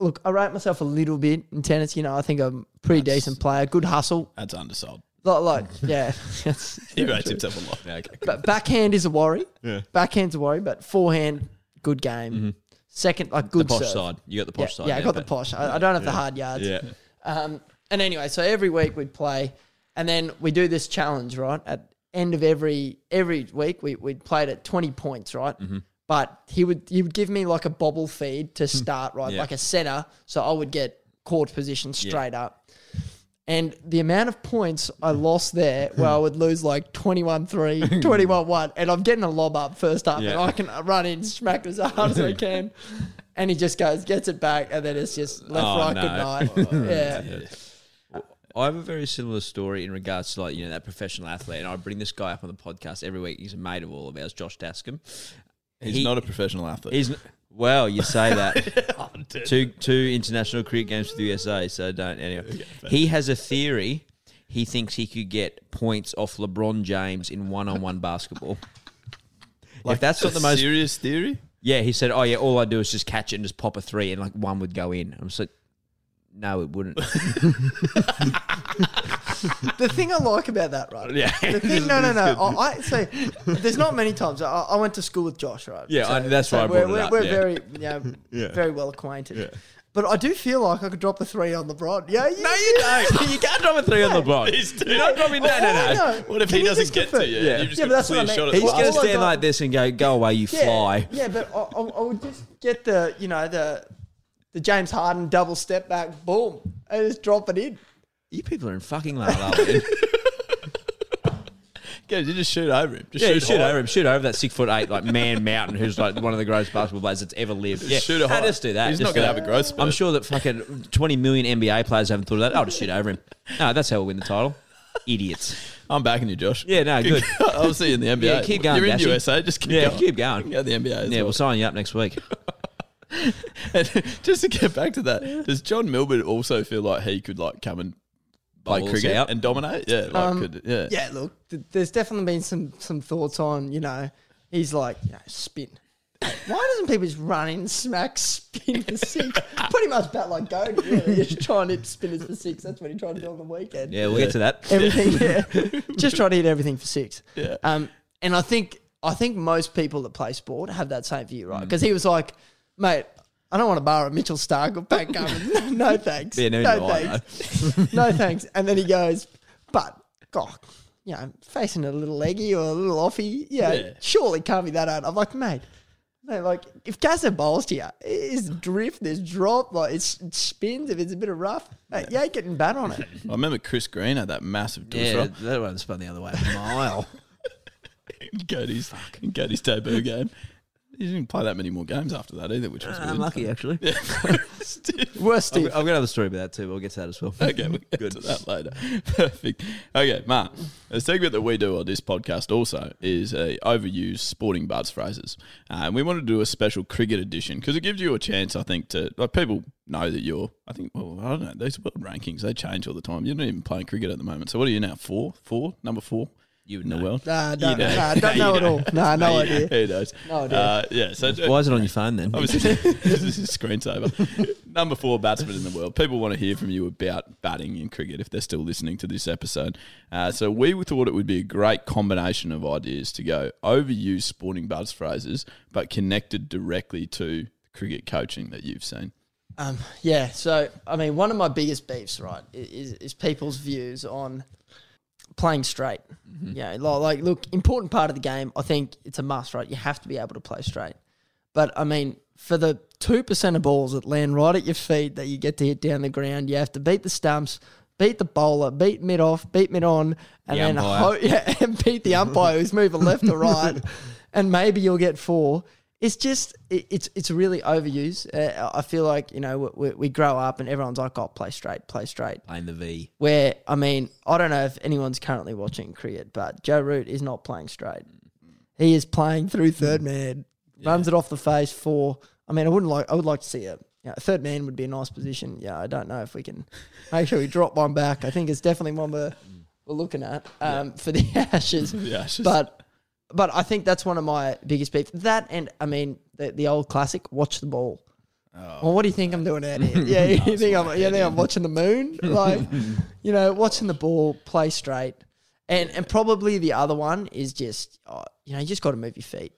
look, I rate myself a little bit in tennis. You know, I think I'm a pretty decent player, good hustle, That's undersold. like, like (laughs) yeah. that's- He rates himself a lot. Yeah, okay. but backhand is a worry. Yeah. Backhand's a worry, but forehand, good game. Second, like The good posh serve. side. You got the Yeah, posh side. yeah, I got the but- posh. I, I don't have the hard yards. Yeah. Um, and anyway, so every week we'd play, and then we do this challenge, right? At end of every every week, we we played at twenty points, right? Mm-hmm. But he would he would give me like a bobble feed to start, right? Hmm. Yeah. Like a center, so I would get court position straight up. And the amount of points I lost there, (laughs) where I would lose like 21-3, 21-1, (laughs) and I'm getting a lob up first up, and I can run in, smack as hard as I (laughs) can. And he just goes, gets it back, and then it's just left, Oh, right, no. good night. Oh, yeah. I have a very similar story in regards to like you know that professional athlete, and I bring this guy up on the podcast every week. He's a mate of all of ours, Josh Dascom. He's He- not a professional athlete. He's n- well, you say that. (laughs) two two international cricket games for the USA, so don't anyway. he has a theory. He thinks he could get points off LeBron James in one on one basketball. if that's not the most serious theory. Yeah, he said, "Oh yeah, all I do is just catch it and just pop a three, and like one would go in." I'm just like, "No, it wouldn't." (laughs) (laughs) (laughs) The thing I like about that, right? Yeah. The thing, (laughs) no, no, no. I, I say there's not many times. I, I went to school with Josh, right? Yeah, I- that's why I we're, brought it we're, up, we're yeah. very, you (laughs) know, very well acquainted. But I do feel like I could drop a three on LeBron. Yeah, you, no, you don't. you can't drop a three on LeBron. You're not dropping. Oh, no, no, no. no. What if Can he doesn't get to you? Yeah. Just Yeah, but that's a what I mean. He's going to stand like this and go, "Go away, you yeah, fly." Yeah, but I, I, I would just get the, you know, the the James Harden double step back, boom, and just drop it in. You people are in fucking la la land. Go, you just shoot over him. Just Yeah, shoot, shoot high. over him. Shoot over that six foot eight like man mountain who's like one of the greatest basketball players that's ever lived. Yeah, shoot it Nah, high. just do that. He's Just not going to have a growth spurt. I'm sure that fucking 20 million NBA players haven't thought of that. I'll just shoot over him. No, that's how we'll win the title. Idiots. I'm backing you, Josh. Yeah, no, good. (laughs) I'll see you in the NBA. Yeah, keep going, You're in. USA. Just keep Yeah, going. keep going. Go the NBA. As Yeah, well. we'll sign you up next week. (laughs) And just to get back to that, does John Milburn also feel like he could like come and play Bowls cricket out? and dominate? Yeah, like Um, could yeah. Yeah, look, th- there's definitely been some some thoughts on, you know, he's like, you know, spin. Why doesn't people just run in, smack, spin for six? (laughs) Pretty much bat like Cody, really. Just trying to hit spinners for six. That's what he tried to do on the weekend. Yeah, we'll get to that. Everything, yeah. Just try to hit everything for six. Yeah. Um, and I think I think most people that play sport have that same view, right? Because he was like, mate, I don't want to borrow Mitchell Starc or Pat Cummins. no thanks. Yeah, no, (laughs) no no, thanks. no thanks. And then he goes, but God, you know, facing a little leggy or a little offie, yeah, Yeah. surely can't be that hard. I'm like, mate. Mate, like if Gaza bowls to you, it's drift, there's drop, like it's, it spins. If it's a bit of rough, mate, you ain't getting bad on it. (laughs) I remember Chris Green had that massive Yeah, that one spun the other way a mile. in Cody's, in Cody's debut game. He didn't play that many more games after that either, which was good. Unlucky, actually. Worst I've. I've got another story about that too. But We'll get to that as well. (laughs) Okay, we'll get to that later. (laughs) Perfect. Okay, Mark, a segment that we do on this podcast also is a overused sporting buzz phrases. Uh, and we want to do a special cricket edition because it gives you a chance, I think, to like people know that you're. I think, well, I don't know. These world rankings they change all the time. You're not even playing cricket at the moment. So what are you now? Four, four, number four. You would in the know. well. Nah, don't, You know. nah, don't (laughs) know You at all. Nah, no He- idea. He knows. No idea. Uh, yeah. So Why is it on your phone then? Obviously, (laughs) this is his screensaver. Number four batsman in the world. People want to hear from you about batting in cricket if they're still listening to this episode. Uh, so we thought it would be a great combination of ideas to go overuse sporting buzz phrases, but connected directly to cricket coaching that you've seen? Um, yeah, so I mean, one of my biggest beefs, right, is is people's views on playing straight. Mm-hmm. Yeah, like, like look, important part of the game. I think it's a must, right? You have to be able to play straight. But I mean, for the two percent of balls that land right at your feet that you get to hit down the ground, you have to beat the stumps, beat the bowler, beat mid off, beat mid on, and The then ho- (laughs) yeah, and beat the umpire who's moving left or right, (laughs) and maybe you'll get four. It's just it, it's it's really overused. Uh, I feel like you know we, we grow up and everyone's like, "Oh, play straight, play straight." Playing the V. Where I mean, I don't know if anyone's currently watching cricket, but Joe Root is not playing straight. He is playing through third man, runs it off the face for. I mean, I wouldn't like. I would like to see a. You know, third man would be a nice position. Yeah, I don't know if we can (laughs) make sure we drop one back. I think it's definitely one we're, we're looking at um, for the (laughs) Ashes. The Ashes. But but I think that's one of my biggest beefs. That and I mean the, the old classic, watch the ball. Oh, well, what do you think I'm doing (laughs) out here? Yeah, you think I'm you think I'm watching the moon? (laughs) Like, you know, watching the ball play straight. And and probably the other one is just oh, you know, you just got to move your feet.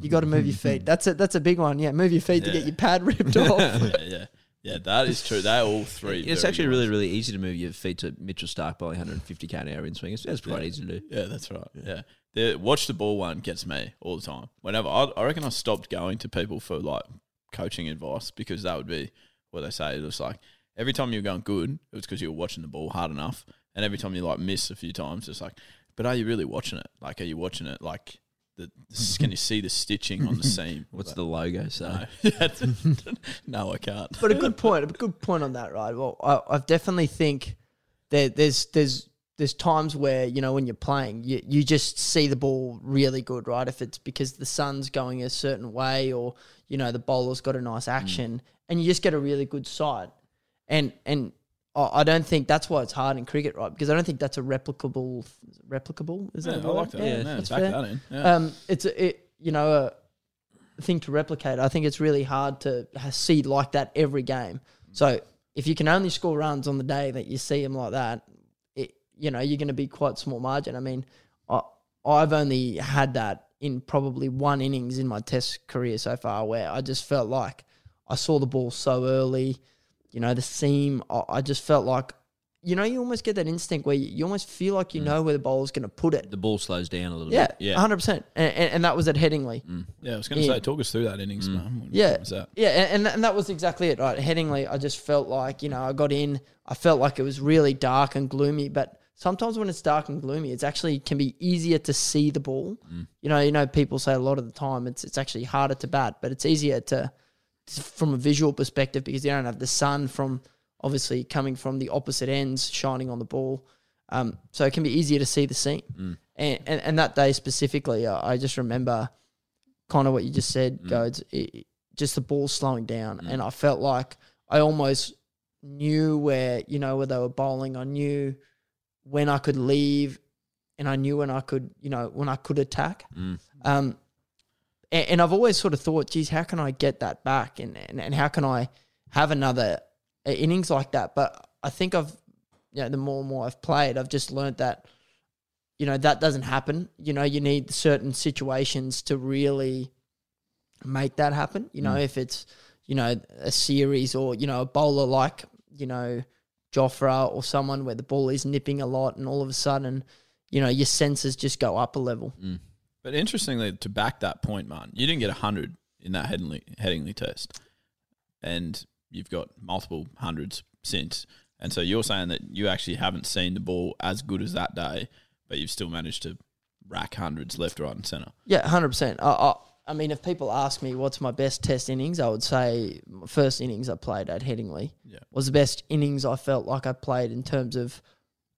You got to move your feet. That's a that's a big one. Yeah, move your feet to get your pad (laughs) ripped off. yeah, yeah, yeah. That is true. They're all three. It's actually good really, really easy to move your feet to Mitchell Starc by 150 k an hour in swing. It's, it's quite easy to do. Yeah, that's right. Yeah. The watch the ball one gets me all the time. Whenever I, I reckon I stopped going to people for like coaching advice because that would be what they say. It was like every time you were going good, it was because you were watching the ball hard enough, and every time you like miss a few times, it's like, but are you really watching it? Like, are you watching it? Like, the (laughs) can you see the stitching on the (laughs) seam? What's the logo say? (laughs) no? No, I can't. but a good point, a good point on that, right? Well, I, I definitely think that there's there's there's times where you know when you're playing, you you just see the ball really good, right? If it's because the sun's going a certain way, or you know the bowler's got a nice action, and you just get a really good sight, and and. I don't think that's why it's hard in cricket, right? Because I don't think that's a replicable, replicable. Is Yeah, that? I like that. Yeah, that's back fair. that in. Yeah. Um, it's a, it, you know a thing to replicate. I think it's really hard to see like that every game. So if you can only score runs on the day that you see them like that, you know you're going to be quite small margin. I mean, I, I've only had that in probably one innings in my Test career so far, where I just felt like I saw the ball so early. You know, the seam. I, I just felt like. You know, you almost get that instinct where you, you almost feel like you mm. know where the bowler's going to put it. The ball slows down a little Yeah, bit. Yeah. hundred percent, and, and and that was at Headingley. Mm. yeah, I was going to say, talk us through that innings, mm. man. Yeah, what was that? yeah, and, and and that was exactly it. Right, Headingley, I just felt like you know I got in, I felt like it was really dark and gloomy. But sometimes when it's dark and gloomy, it's actually can be easier to see the ball. Mm. You know, you know, people say a lot of the time it's it's actually harder to bat, but it's easier to from a visual perspective because you don't have the sun from obviously coming from the opposite ends shining on the ball. Um, so it can be easier to see the seam. Mm. And, and and that day specifically, I, I just remember kind of what you just said, mm. Goads, it, just the ball slowing down, and I felt like I almost knew where you know where they were bowling. I knew when I could leave, and I knew when I could, you know, when I could attack. Um, and, and I've always sort of thought, geez, how can I get that back, and and, and how can I have another innings like that? But I think I've, you know, the more and more I've played, I've just learned that you know that doesn't happen. You know you need certain situations to really make that happen. You know if it's you know a series or you know a bowler like you know Jofra or someone where the ball is nipping a lot and all of a sudden you know your senses just go up a level mm. But interestingly, to back that point, man, you didn't get 100 in that Headingley, Headingley test. And you've got multiple hundreds since. And so you're saying that you actually haven't seen the ball as good as that day, but you've still managed to rack hundreds left, right, and centre. Yeah, hundred percent. I, I, I mean, if people ask me what's my best test innings, I would say my first innings I played at Headingley Yeah. was the best innings I felt like I played in terms of,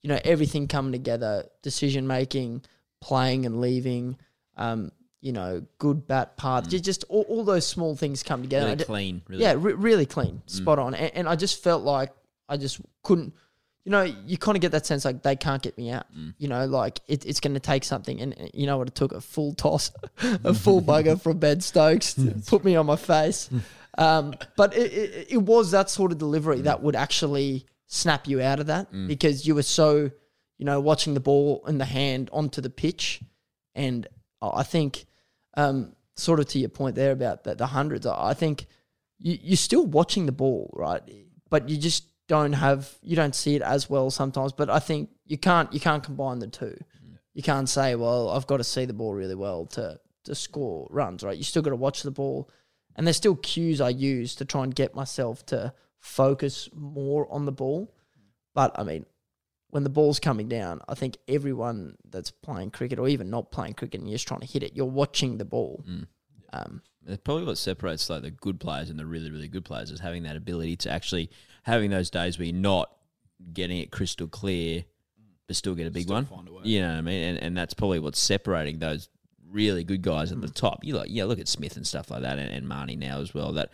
you know, everything coming together, decision making, playing and leaving, um, you know, good bat path, ju- just all, all those small things come together. Really d- clean. Really. yeah, re- really clean, spot on. And, and I just felt like I just couldn't, you know, you kind of get that sense like they can't get me out. You know, like it, it's going to take something. And uh, you know what? It took a full toss, (laughs) a full (laughs) bugger from Ben Stokes to put me on my face. Um, but it, it, it was that sort of delivery that would actually snap you out of that because you were so, you know, watching the ball in the hand onto the pitch. And I think, um, sort of to your point there about the, the hundreds, I I think you, you're still watching the ball, right? But you just don't have you don't see it as well sometimes. But I think you can't you can't combine the two. You can't say, well, I've got to see the ball really well to to score runs, right? You still got to watch the ball, and there's still cues I use to try and get myself to focus more on the ball. But I mean, when the ball's coming down, I think everyone that's playing cricket or even not playing cricket and you're just trying to hit it, you're watching the ball. Um, It's probably what separates like the good players and the really really good players is having that ability to actually having those days where you're not getting it crystal clear, but still get a big Still one. a. You know what I mean? And and that's probably what's separating those really good guys at the hmm. top. You like yeah, look at Smith and stuff like that, and, and Marnie now as well. That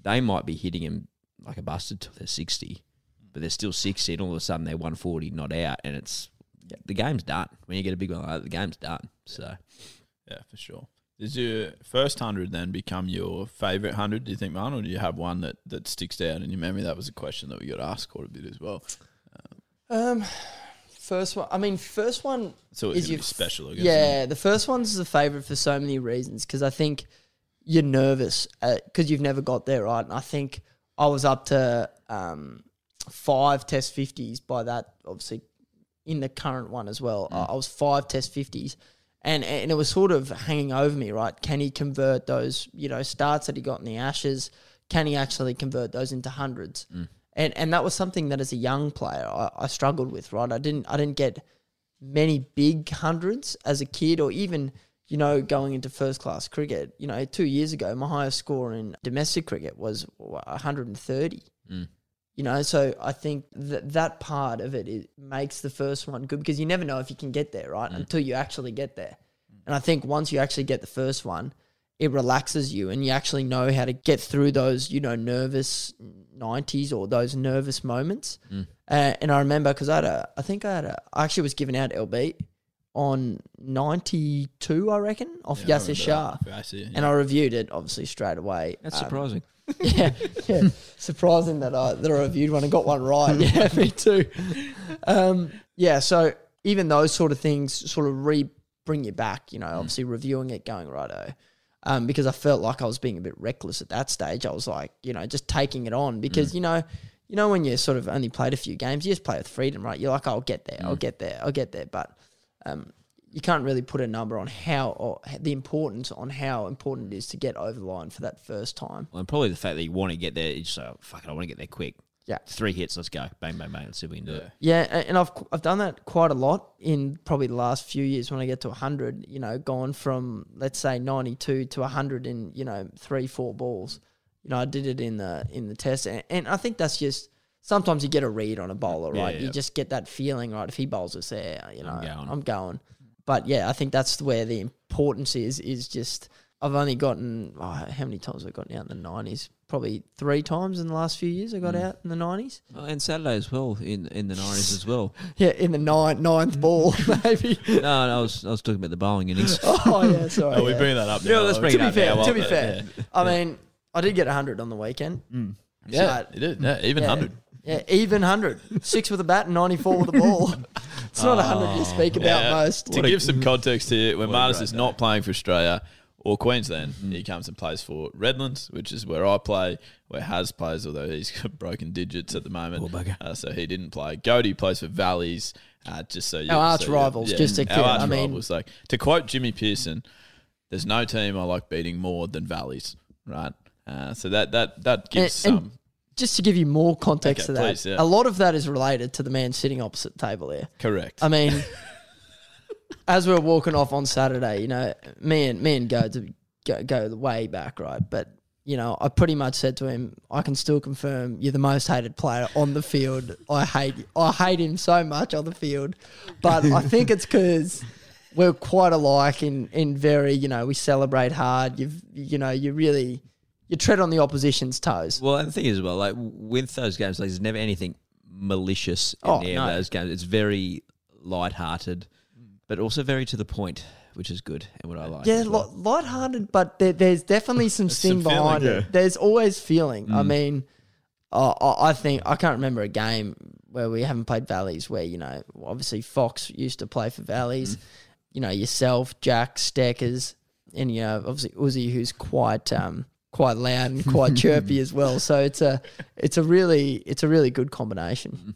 they might be hitting him like a busted till they're sixty, but they're still sixty, and all of a sudden they're one forty, not out, and it's the game's done. When you get a big one like that, the game's done. So. Yeah, for sure. Does your first hundred then become your favourite hundred? Do you think, man, or do you have one that, that sticks out in your memory? That was a question that we got asked quite a bit as well. um, first one. I mean, first one It's is your special, I guess. Yeah, the first one's a favorite for so many reasons because I think you're nervous because you've never got there, right? And I think I was up to um, five Test fifties by that, obviously in the current one as well. I I was five Test fifties. And, and it was sort of hanging over me, right? Can he convert those, you know, starts that he got in the Ashes? Can he actually convert those into hundreds? Mm. And and that was something that as a young player I, I struggled with, right? I didn't I didn't get many big hundreds as a kid, or even you know going into first class cricket. You know, two years ago, my highest score in domestic cricket was 130. You know, so I think that that part of it, it makes the first one good because you never know if you can get there, right? Until you actually get there. And I think once you actually get the first one, it relaxes you and you actually know how to get through those, you know, nervous 90s or those nervous moments. Uh, and I remember because I had a, I think I had a, I actually was given out LB on 92, I reckon, off Yeah, Yasser remember Shah. I see it, And I reviewed it obviously straight away. That's Um, surprising. (laughs) yeah, yeah. Surprising that I that I reviewed one and got one right. Yeah, (laughs) me too. Um, yeah, so even those sort of things sort of re bring you back. You know, obviously reviewing it, going righto. Um, because I felt like I was being a bit reckless at that stage. I was like, you know, just taking it on because you know, you know, when you sort of only played a few games, you just play with freedom, right? You're like, I'll get there, I'll get there, I'll get there, but um, you can't really put a number on how or the importance on how important it is to get over the line for that first time. Well, and probably the fact that you want to get there, you just say, oh, fuck it, I want to get there quick. Yeah. Three hits, let's go. Bang, bang, bang. Let's see if we can do it. Yeah, and I've I've done that quite a lot in probably the last few years. When I get to hundred, you know, gone from let's say ninety two to hundred in you know three four balls. You know, I did it in the in the test, and, and I think that's just sometimes you get a read on a bowler, right? yeah. You just get that feeling, right? If he bowls us there, you know, I'm I'm going. Going. But yeah, I think that's where the importance is. Is just I've only gotten oh, how many times I've I gotten out in the nineties? Probably three times in the last few years. I got Mm. out in the nineties. Oh, and Saturday as well, in, in the 90s as well. (laughs) Yeah, in the ninth ninth ball (laughs) maybe. no, no, I was I was talking about the bowling innings. (laughs) Oh yeah, sorry. Oh, we yeah. bring that up. Yeah, now. let's bring to it be up fair, now, to well, be fair, yeah. I mean, I did get hundred on the weekend. Yeah, But- it is. Yeah, even Yeah. hundred. Yeah, even hundred, six with a bat and ninety four with a ball. (laughs) It's not a hundred you speak about Yeah. most. To give some context here, when what Martis great is not playing for Australia or Queensland, he comes and plays for Redlands, which is where I play, where Has plays, although he's (laughs) got broken digits at the moment. Uh, so he didn't play. Goody plays for Valleys, uh, just so you Our arch so you- rivals, just to our clear- arch I mean- rivals. Like to quote Jimmy Peirson, "There's no team I like beating more than Valleys." Right. Uh, so that that that gives And- some. Just to give you more context Okay, to that, please, yeah. a lot of that is related to the man sitting opposite the table there. correct. I mean, (laughs) as we were walking off on Saturday, you know, me and me and go to go, go way back, right? But you know, I pretty much said to him, I can still confirm you're the most hated player on the field. I hate I hate him so much on the field, but I think it's because we're quite alike in in very you know we celebrate hard. You've you know you really you tread on the opposition's toes. Well, and the thing is, as well, like with those games, like, there's never anything malicious in Oh, any no. of those games. It's very light-hearted, but also very to the point, which is good and what I like. Yeah, well. li- lighthearted, but there, there's definitely (laughs) some sting some feeling, behind yeah. it. There's always feeling. I mean, uh, I I think I can't remember a game where we haven't played Valleys where you know obviously Fox used to play for Valleys. You know yourself, Jack, Steckers, and you know obviously Uzi, who's quite um, quite loud and quite chirpy as well. So it's a it's a really it's a really good combination.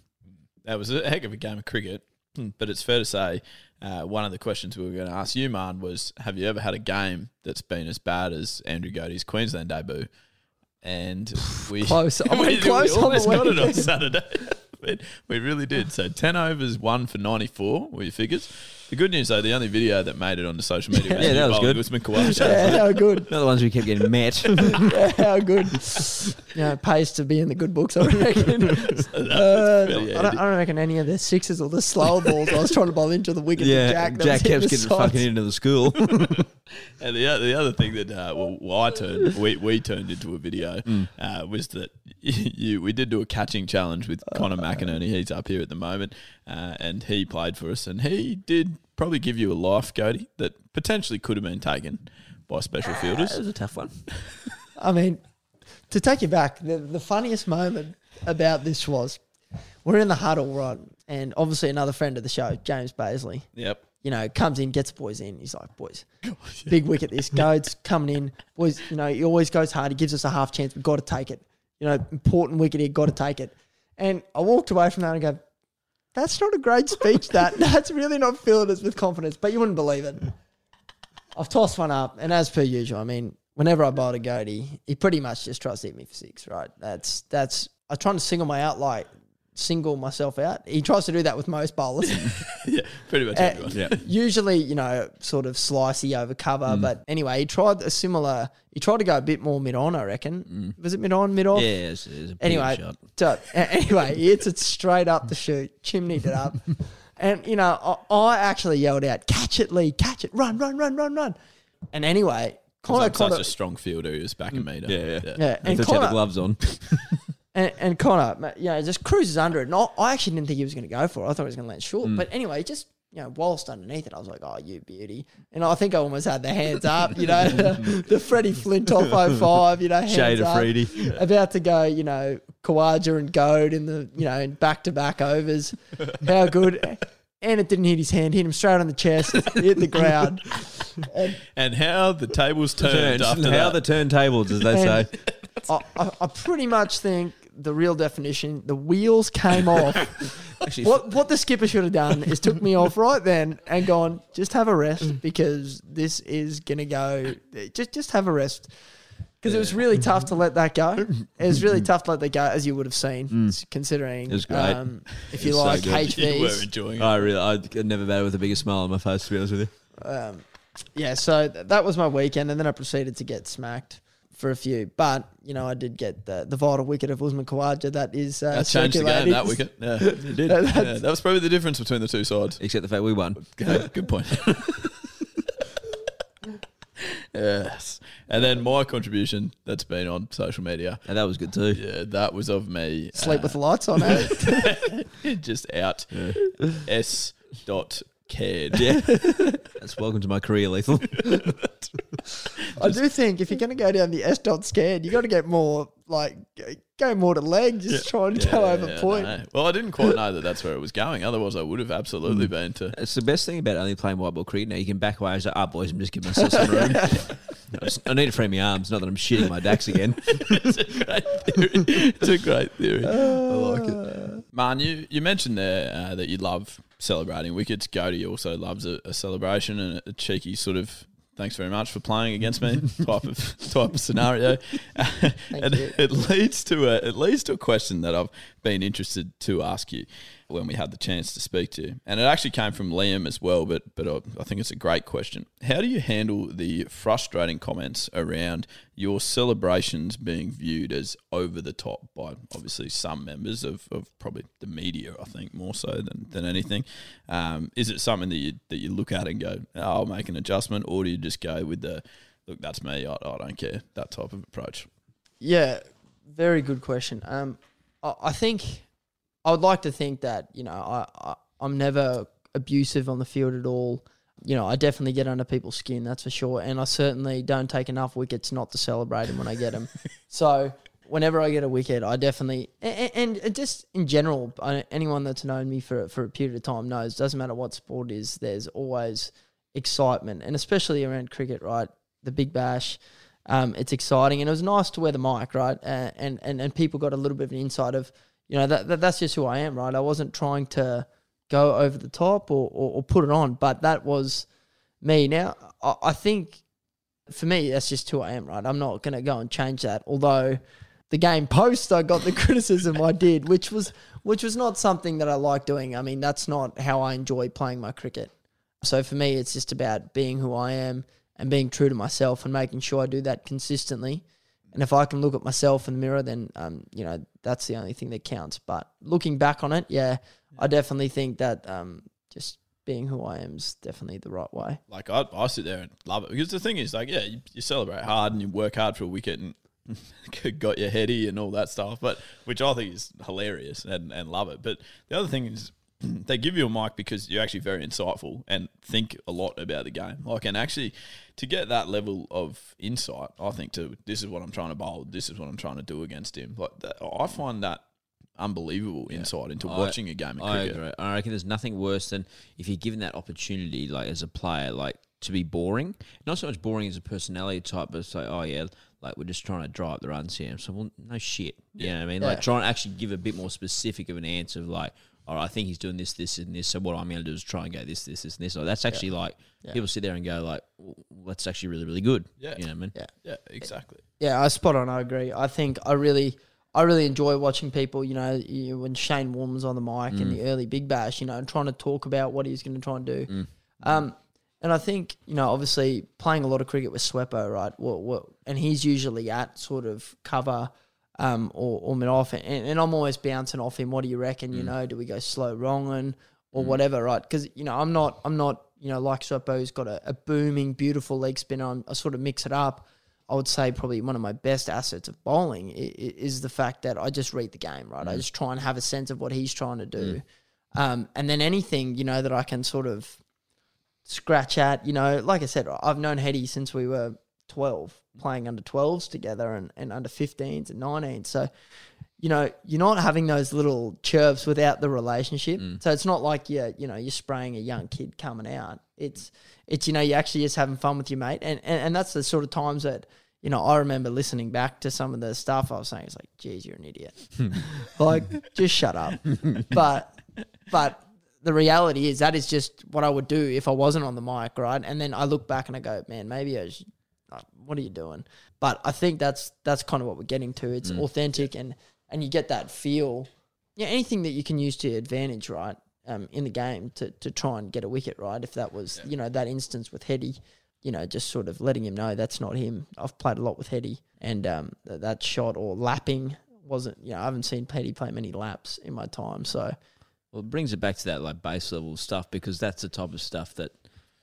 That was a heck of a game of cricket, Hmm, but it's fair to say uh, one of the questions we were going to ask you, Man, was have you ever had a game that's been as bad as Andrew Godey's Queensland debut? And (sighs) we Close. I (laughs) we, went close we on the almost got it on. Saturday. (laughs) we, we really did. So ten overs, one for ninety four. Were your figures? The good news though, the only video that made it onto social media, (laughs) Yeah, that was bowling good. Usman Khawaja. Yeah, how good. They're the ones we kept getting met. (laughs) Yeah, how good. Yeah, it pays to be in the good books, I reckon. (laughs) Uh, I, don't, I don't reckon any of the sixes or the slow balls I was trying to bowl into the wicket. yeah, Jack, that Jack was hitting kept getting sides. fucking into the school. And the other, the other thing that uh, well, well, I turned we, we turned into a video uh, was that you we did do a catching challenge with Connor McInerney. He's up here at the moment, uh, and he played for us, and he did probably give you a life, Cody, that potentially could have been taken by special fielders. That fielders. was a tough one. (laughs) I mean, to take you back, the, the funniest moment about this was we're in the huddle, right? And obviously, another friend of the show, James Bazley, Yep. you know, comes in, gets the boys in. He's like, boys, (laughs) big wicket this. Goad's coming in. Boys, you know, he always goes hard. He gives us a half chance. We've got to take it. You know, important wicket here, got to take it. And I walked away from that and go, that's not a great speech, that. (laughs) That's really not filling us with confidence. But you wouldn't believe it. I've tossed one up, and as per usual, I mean, whenever I bowl a goatee, he pretty much just tries to hit me for six, right? That's that's I'm trying to single my out like single myself out. He tries to do that with most bowlers. (laughs) Yeah, pretty much Uh, everyone. Yeah. Usually, you know, sort of slicey over cover, mm. but anyway, he tried a similar. He tried to go a bit more mid on, I reckon. Mm. Was it mid on, mid off? Yeah, it's, it's a Anyway, shot. so, a- anyway, he hits it straight up the chute, chimneyed it up, (laughs) and you know, I, I actually yelled out, "Catch it, Lee! Catch it! Run, run, run, run, run!" And anyway, Because Connor, I'm such a strong fielder who was backing me. down. Mm. Yeah, yeah. yeah, And and the gloves on. (laughs) and, and Connor, you know, just cruises under it. And I, I actually didn't think he was going to go for it. I thought he was going to land short. Mm. But anyway, just, you know, whilst underneath it, I was like, oh, you beauty. And I think I almost had the hands up, you know, (laughs) the Freddie Flintoff (laughs) 05, you know, hands Shade of up, Freddie. About to go, you know, Khawaja and Goad in the, you know, in back to back overs. How good. And it didn't hit his hand, hit him straight on the chest, hit the ground. And And how the tables turned Turns. after How that. the turntables, as they And- say. I, I, I pretty much think the real definition, the wheels came off. (laughs) Actually, what what the skipper should have done is took me off right then and gone, just have a rest because this is gonna go. Just just have a rest because it was really tough to let that go. It was really tough to let that go, as you would have seen, considering It was great. Um, if you It was so like good. you were HVs. enjoying it. I really, I never batted with a bigger smile on my face, to be honest with you. Um, yeah, so th- that was my weekend, and then I proceeded to get smacked for a few. But you know, I did get the, the vital wicket of Usman Khawaja. That is uh, That changed the game, that wicket. (laughs) Yeah, it did. That's- Yeah, that was probably the difference between the two sides. Except the fact we won. (laughs) Okay, good point. (laughs) yes. And then my contribution that's been on social media. And that was good too. Yeah, that was of me. Sleep uh, with the lights on. Eh? just out. S. Dot cared. Yeah. (laughs) That's welcome to my career, Lethal. (laughs) I do think if you're going to go down the S dot scared, you got to get more like g- go more to leg. Just try and go over Yeah, point. no. Well, I didn't quite (laughs) know that that's where it was going. Otherwise, I would have Mm. absolutely been to. It's the best thing about only playing white ball cricket now. You can back away and say, ah, boys, I'm just giving myself some room. I just- I need to free my arms, not that I'm shitting my dacks again. it's a great theory. It's a great theory. I like it. Man, you, you mentioned there uh, that you love celebrating wickets. Goaty also loves a, a celebration and a, cheeky sort of thanks very much for playing against me (laughs) type of type of scenario. (laughs) and it leads to a it leads to a question that I've been interested to ask you when we had the chance to speak to. And it actually came from Liam as well, but but I, I think it's a great question. How do you handle the frustrating comments around your celebrations being viewed as over the top by obviously some members of, of probably the media, I think, more so than, than anything. Um, is it something that you that you look at and go, oh, I'll make an adjustment, or do you just go with the look, that's me, I, I don't care, that type of approach? Yeah, very good question. Um, I, I think I would like to think that you know I, I I'm never abusive on the field at all. You know, I definitely get under people's skin, that's for sure, and I certainly don't take enough wickets not to celebrate them when I get them. (laughs) so whenever I get a wicket, I definitely and, and, just in general, anyone that's known me for for a period of time knows doesn't matter what sport is, there's always excitement, and especially around cricket, right? The Big Bash. Um, it's exciting, and it was nice to wear the mic, right? Uh, and and and people got a little bit of an insight of, you know, that, that that's just who I am, right? I wasn't trying to go over the top or, or, or put it on, but that was me. Now, I, I think for me, that's just who I am, right? I'm not going to go and change that. Although the game (laughs) post, I got the criticism I did, which was which was not something that I like doing. I mean, that's not how I enjoy playing my cricket. So for me, it's just about being who I am and being true to myself and making sure I do that consistently. And if I can look at myself in the mirror, then um, you know that's the only thing that counts. But looking back on it, yeah, I definitely think that um, just being who I am is definitely the right way. Like I, I sit there and love it because the thing is, like, yeah, you, you celebrate hard and you work hard for a wicket and (laughs) got your heady and all that stuff, but which I think is hilarious and, and love it. But the other thing is, they give you a mic because you're actually very insightful and think a lot about the game. Like, and actually, to get that level of insight, I think to this is what I'm trying to bowl, this is what I'm trying to do against him. Like, that, I find that unbelievable insight into I- watching a game of I cricket. agree. I reckon there's nothing worse than if you're given that opportunity, like as a player, like to be boring. Not so much boring as a personality type, but it's like, oh yeah, like we're just trying to draw up the runs here. So well, no shit. You know what I mean? Like Yeah. try and actually give a bit more specific of an answer of like, all right, I think he's doing this, this, and this. So what I'm going to do is try and go this, this, this, and this. Like, that's actually like people sit there and go like, well, that's actually really, really good. Yeah. You know what I mean? Yeah. Yeah, exactly. Yeah, I spot on. I agree. I think I really, I really enjoy watching people. You know, you, when Shane Warne was on the mic in mm. the early Big Bash, you know, and trying to talk about what he's going to try and do. Mm. Mm. Um, and I think you know, obviously, playing a lot of cricket with Swepo, right? What, what, and he's usually at sort of cover. Um, or, or mid off, and, and I'm always bouncing off him. What do you reckon? You know, do we go slow wrong and or whatever, right? Because you know, I'm not, I'm not, you know, like Swepo's got a, a booming, beautiful leg spinner. I'm, I sort of mix it up. I would say probably one of my best assets of bowling is the fact that I just read the game, right? I just try and have a sense of what he's trying to do. Um, and then anything, you know, that I can sort of scratch at, you know, like I said, I've known Hetty since we were 12, playing under 12s together and, and under 15s and 19s. So, you know, you're not having those little chirps without the relationship. Mm. So it's not like you're, you know, you're spraying a young kid coming out. It's, it's, you know, you're actually just having fun with your mate. And, and, and that's the sort of times that, you know, I remember listening back to some of the stuff I was saying. It's like, geez, you're an idiot. (laughs) like, just shut up. but, but the reality is that is just what I would do if I wasn't on the mic, right? And then I look back and I go, man, maybe I what are you doing? But I think that's that's kind of what we're getting to. It's authentic and and you get that feel. Yeah, anything that you can use to your advantage, right? Um, in the game to to try and get a wicket, right? If that was you know that instance with Hetty, you know, just sort of letting him know that's not him. I've played a lot with Hetty, and um, th- that shot or lapping wasn't. You know, I haven't seen Hetty play many laps in my time, so. Well, it brings it back to that like base level stuff because that's the type of stuff that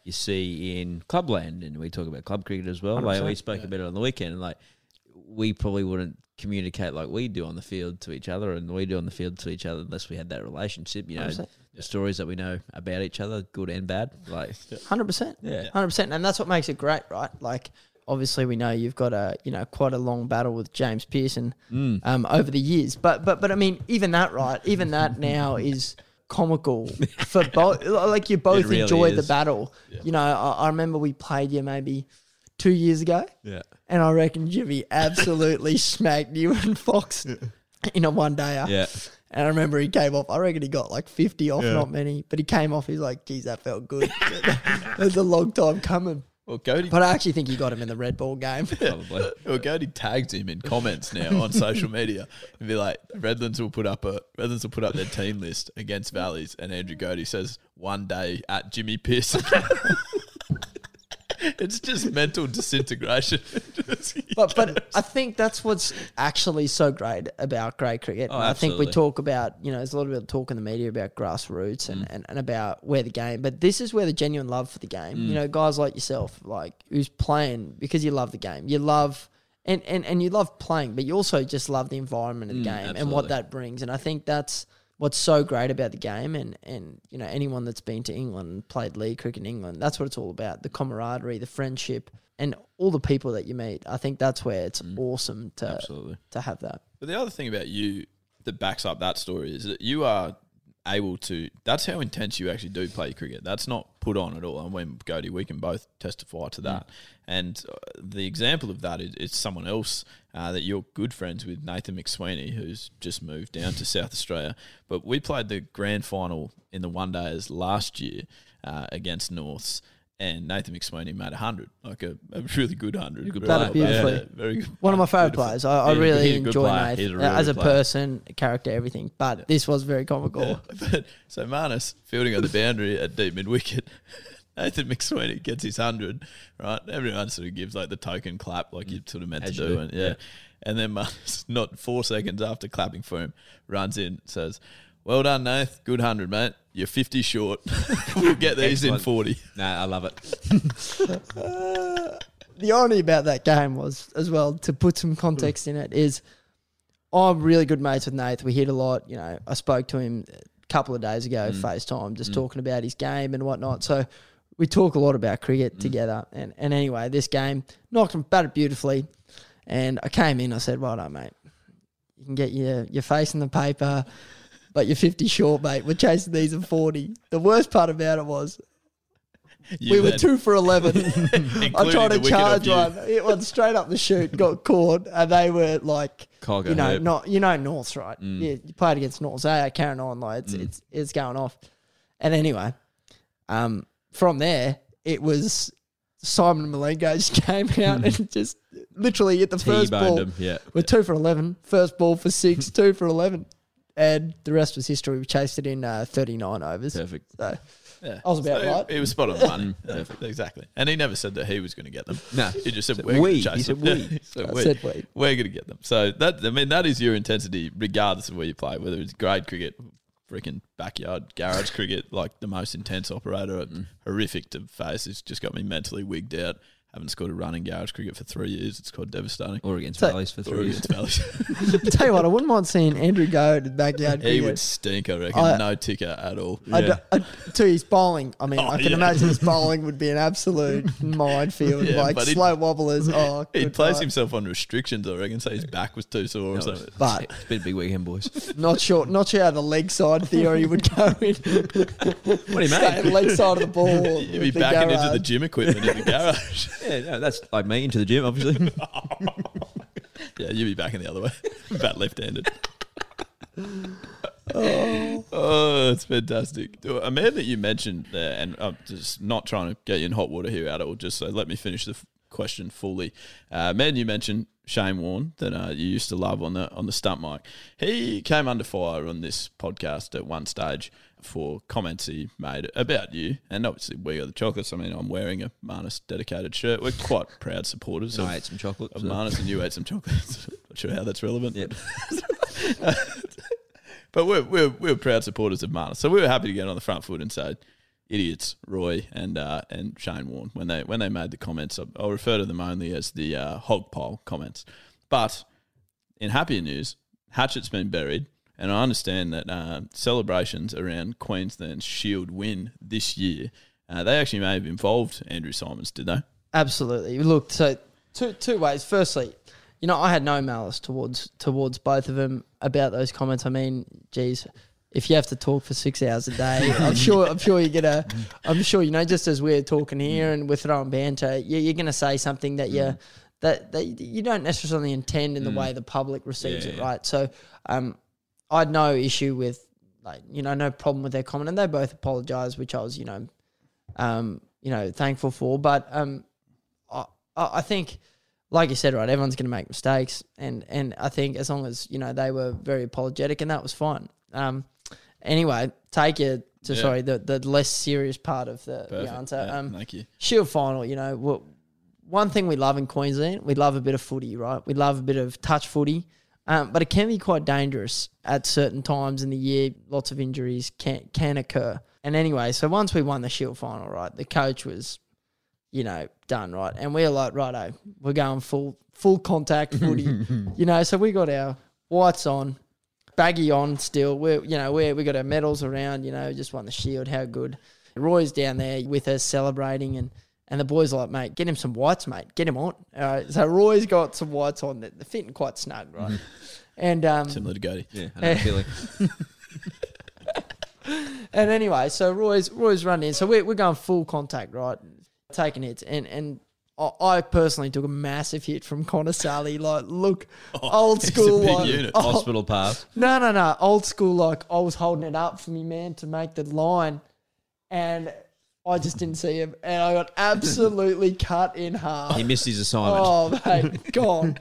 you see in clubland, and we talk about club cricket as well. Like we 100%, spoke about it on the weekend, and like we probably wouldn't communicate like we do on the field to each other, and we do on the field to each other unless we had that relationship. You know, 100%. the stories that we know about each other, good and bad. Like, (laughs) Hundred percent. Yeah. Hundred percent. And that's what makes it great, right? Like obviously we know you've got a you know quite a long battle with James Peirson um, over the years. But but but I mean even that right, even that (laughs) now is comical for both. (laughs) Like you both really enjoy the battle. You know, I, I remember we played you maybe two years ago. yeah, And I reckon Jimmy absolutely (laughs) smacked you and Fox in a one dayer. yeah. And I remember he came off. I reckon he got like fifty off, not many, but he came off. He's like, "Geez, that felt good." (laughs) was a long time coming, Well, Cody, but I actually think you got him in the red ball game. (laughs) Probably. well, Cody tags him in comments now on social media and be like, Redlands will put up a Redlands will put up their team list against Valleys, and Andrew Cody says one day at Jimmy Peirson. (laughs) it's just mental disintegration. (laughs) but but I think that's what's actually so great about great cricket. Oh, I think we talk about you know there's a lot of talk in the media about grassroots and, and, and about where the game, but this is where the genuine love for the game. You mm. know, guys like yourself, like who's playing because you love the game, you love. And, and, and you love playing, but you also just love the environment of the mm, game and what that brings. And I think that's what's so great about the game. And, and you know, anyone that's been to England and played league cricket in England, that's what it's all about the camaraderie, the friendship, and all the people that you meet. I think that's where it's mm. awesome to, Absolutely. to have that. But the other thing about you that backs up that story is that you are able to. That's how intense you actually do play cricket. That's not put on at all. And when Goody, we can both testify to that. And uh, the example of that is, is someone else uh, that you're good friends with, Nathan McSweeney, who's just moved down to South Australia. But we played the grand final in the one days last year uh, against Norths. And Nathan McSweeney made a hundred, like a, a really good hundred. Good Done player. beautifully. Yeah, very good. One of my favourite players. I, I Yeah, really he's enjoy player. Nate He's a really as a player. person, character, everything. But this was very (laughs) comical. Yeah. But, so Marnus fielding on the boundary at deep mid wicket. (laughs) Nathan McSweeney gets his hundred, right? Everyone sort of gives like the token clap, like you mm. sort of meant As to do, do, and yeah. yeah. And then Marnus, (laughs) not four seconds after clapping for him, runs in, says, "Well done, Nath. Good hundred, mate. You're fifty short. (laughs) we'll get these in Excellent. forty. Nah, I love it. (laughs) the irony about that game was as well to put some context in it is I'm really good mates with Nath. We hit a lot. You know, I spoke to him a couple of days ago, mm. FaceTime, just mm. talking about his game and whatnot. So we talk a lot about cricket mm. together. And and anyway, this game knocked him batted beautifully. And I came in, I said, Well done, mate. You can get your your face in the paper, but you're 50 short, mate. We're chasing these at 40. The worst part about it was You we were two for 11. (laughs) I tried to charge one. It went straight up the chute, got caught, and they were like, you know, Herb. not you know Norths, right? Mm. Yeah, you played against Norths. They are carrying on like it's it's it's going off. And anyway, um, from there it was Simon Malenko just (laughs) came out and (laughs) just literally hit the first T-boned ball. him. Yeah. We're two for 11. First ball for six, two for 11. And the rest was history. We chased it in uh, 39 overs. Perfect. So Yeah. I was about So right. He was spot on the money. Yeah, exactly. And he never said that he was going to get them. No. He just said Said we're we. going to chase (laughs) He them. said we. so I we. said we. We're going to get them. So that I mean that is your intensity, regardless of where you play, whether it's grade cricket, freaking backyard garage cricket, like the most intense operator, horrific to face. It's just got me mentally wigged out. Haven't scored a run in garage cricket for three years. It's quite devastating. Or against So- Valleys for Or three years. against Valleys. (laughs) Tell you what, I wouldn't mind seeing Andrew go to the backyard. he cricket. would stink, I reckon. I- no ticker at all. I d- I- to his bowling, I mean, Oh, I can yeah. imagine his (laughs) bowling would be an absolute minefield, Yeah, like slow wobblers. (laughs) Oh, He'd good place himself on restrictions, I reckon, so his back was too sore or something. But It's been a big weekend, boys. not sure, not sure how the leg side theory would go in. What do you mean? leg side of the ball. You'd be the backing into the gym equipment in the garage. Yeah, that's like me into the gym, obviously. (laughs) Yeah, you'd be backing the other way. (laughs) Bat left handed. (laughs) oh. it's fantastic. A man that you mentioned there, and I'm just not trying to get you in hot water here at all, just so let me finish the f- question fully. Uh, man, you mentioned Shane Warne that uh, you used to love on the on the stump mic. He came under fire on this podcast at one stage for comments he made about you, and obviously we are the chocolates. I mean, I'm wearing a Marnus dedicated shirt. We're quite proud supporters of, I ate some chocolate. of so- Marnus, and you ate some chocolates. (laughs) Not sure how that's relevant. Yep. (laughs) But we're, we're, we're proud supporters of Marnus. So we were happy to get on the front foot and say, idiots, Roy and uh, and Shane Warne, when they when they made the comments. I'll- I'll refer to them only as the uh, hog pile comments. But in happier news, Hatchet's been buried. And I understand that uh, celebrations around Queensland's Shield win this year, uh, they actually may have involved Andrew Symonds, did they? Absolutely. Look, so two two ways. Firstly, you know, I had no malice towards towards both of them about those comments. I mean, geez, if you have to talk for six hours a day, (laughs) I'm sure I'm sure you're gonna I'm sure you know just as we're talking here and we're throwing banter, you- you're gonna say something that you that, that you don't necessarily intend in the way the public receives Yeah, it, right? So, um, I had no issue with like you know no problem with their comment, and they both apologized, which I was you know um, you know, thankful for. But um, I, I think, like you said, right, everyone's going to make mistakes, and and I think as long as you know they were very apologetic, and that was fine. Um, anyway, take it to Yeah. sorry the the less serious part of the, the answer. Yeah, um, thank you. Shield final, you know, one thing we love in Queensland, we love a bit of footy, right? We love a bit of touch footy, um, but it can be quite dangerous at certain times in the year. Lots of injuries can can occur. And anyway, so once we won the Shield final, right, the coach was, you know, done, right, and we were like, righto, we're going full full contact footy, (laughs) you know. So we got our whites on, baggy on still. We're you know we we got our medals around. You know, just won the Shield. How good. Roy's down there with us celebrating and. And the boys are like, mate, get him some whites, mate. Get him on. All right. So Roy's got some whites on. They're they're fitting quite snug, right? And um, Similar to Goody. Yeah, I know the (laughs) feeling. and anyway, so Roy's Roy's running in. So we're, we're going full contact, right? Taking hits. And and I- I personally took a massive hit from Connor Sully. Like, look, (laughs) old Oh, he's a school. big like, unit. oh, Hospital pass. no, no, no. Old school, like I was holding it up for me, man, to make the line. And I just didn't see him. And I got absolutely (laughs) cut in half. He missed his assignment. Oh, mate, gone.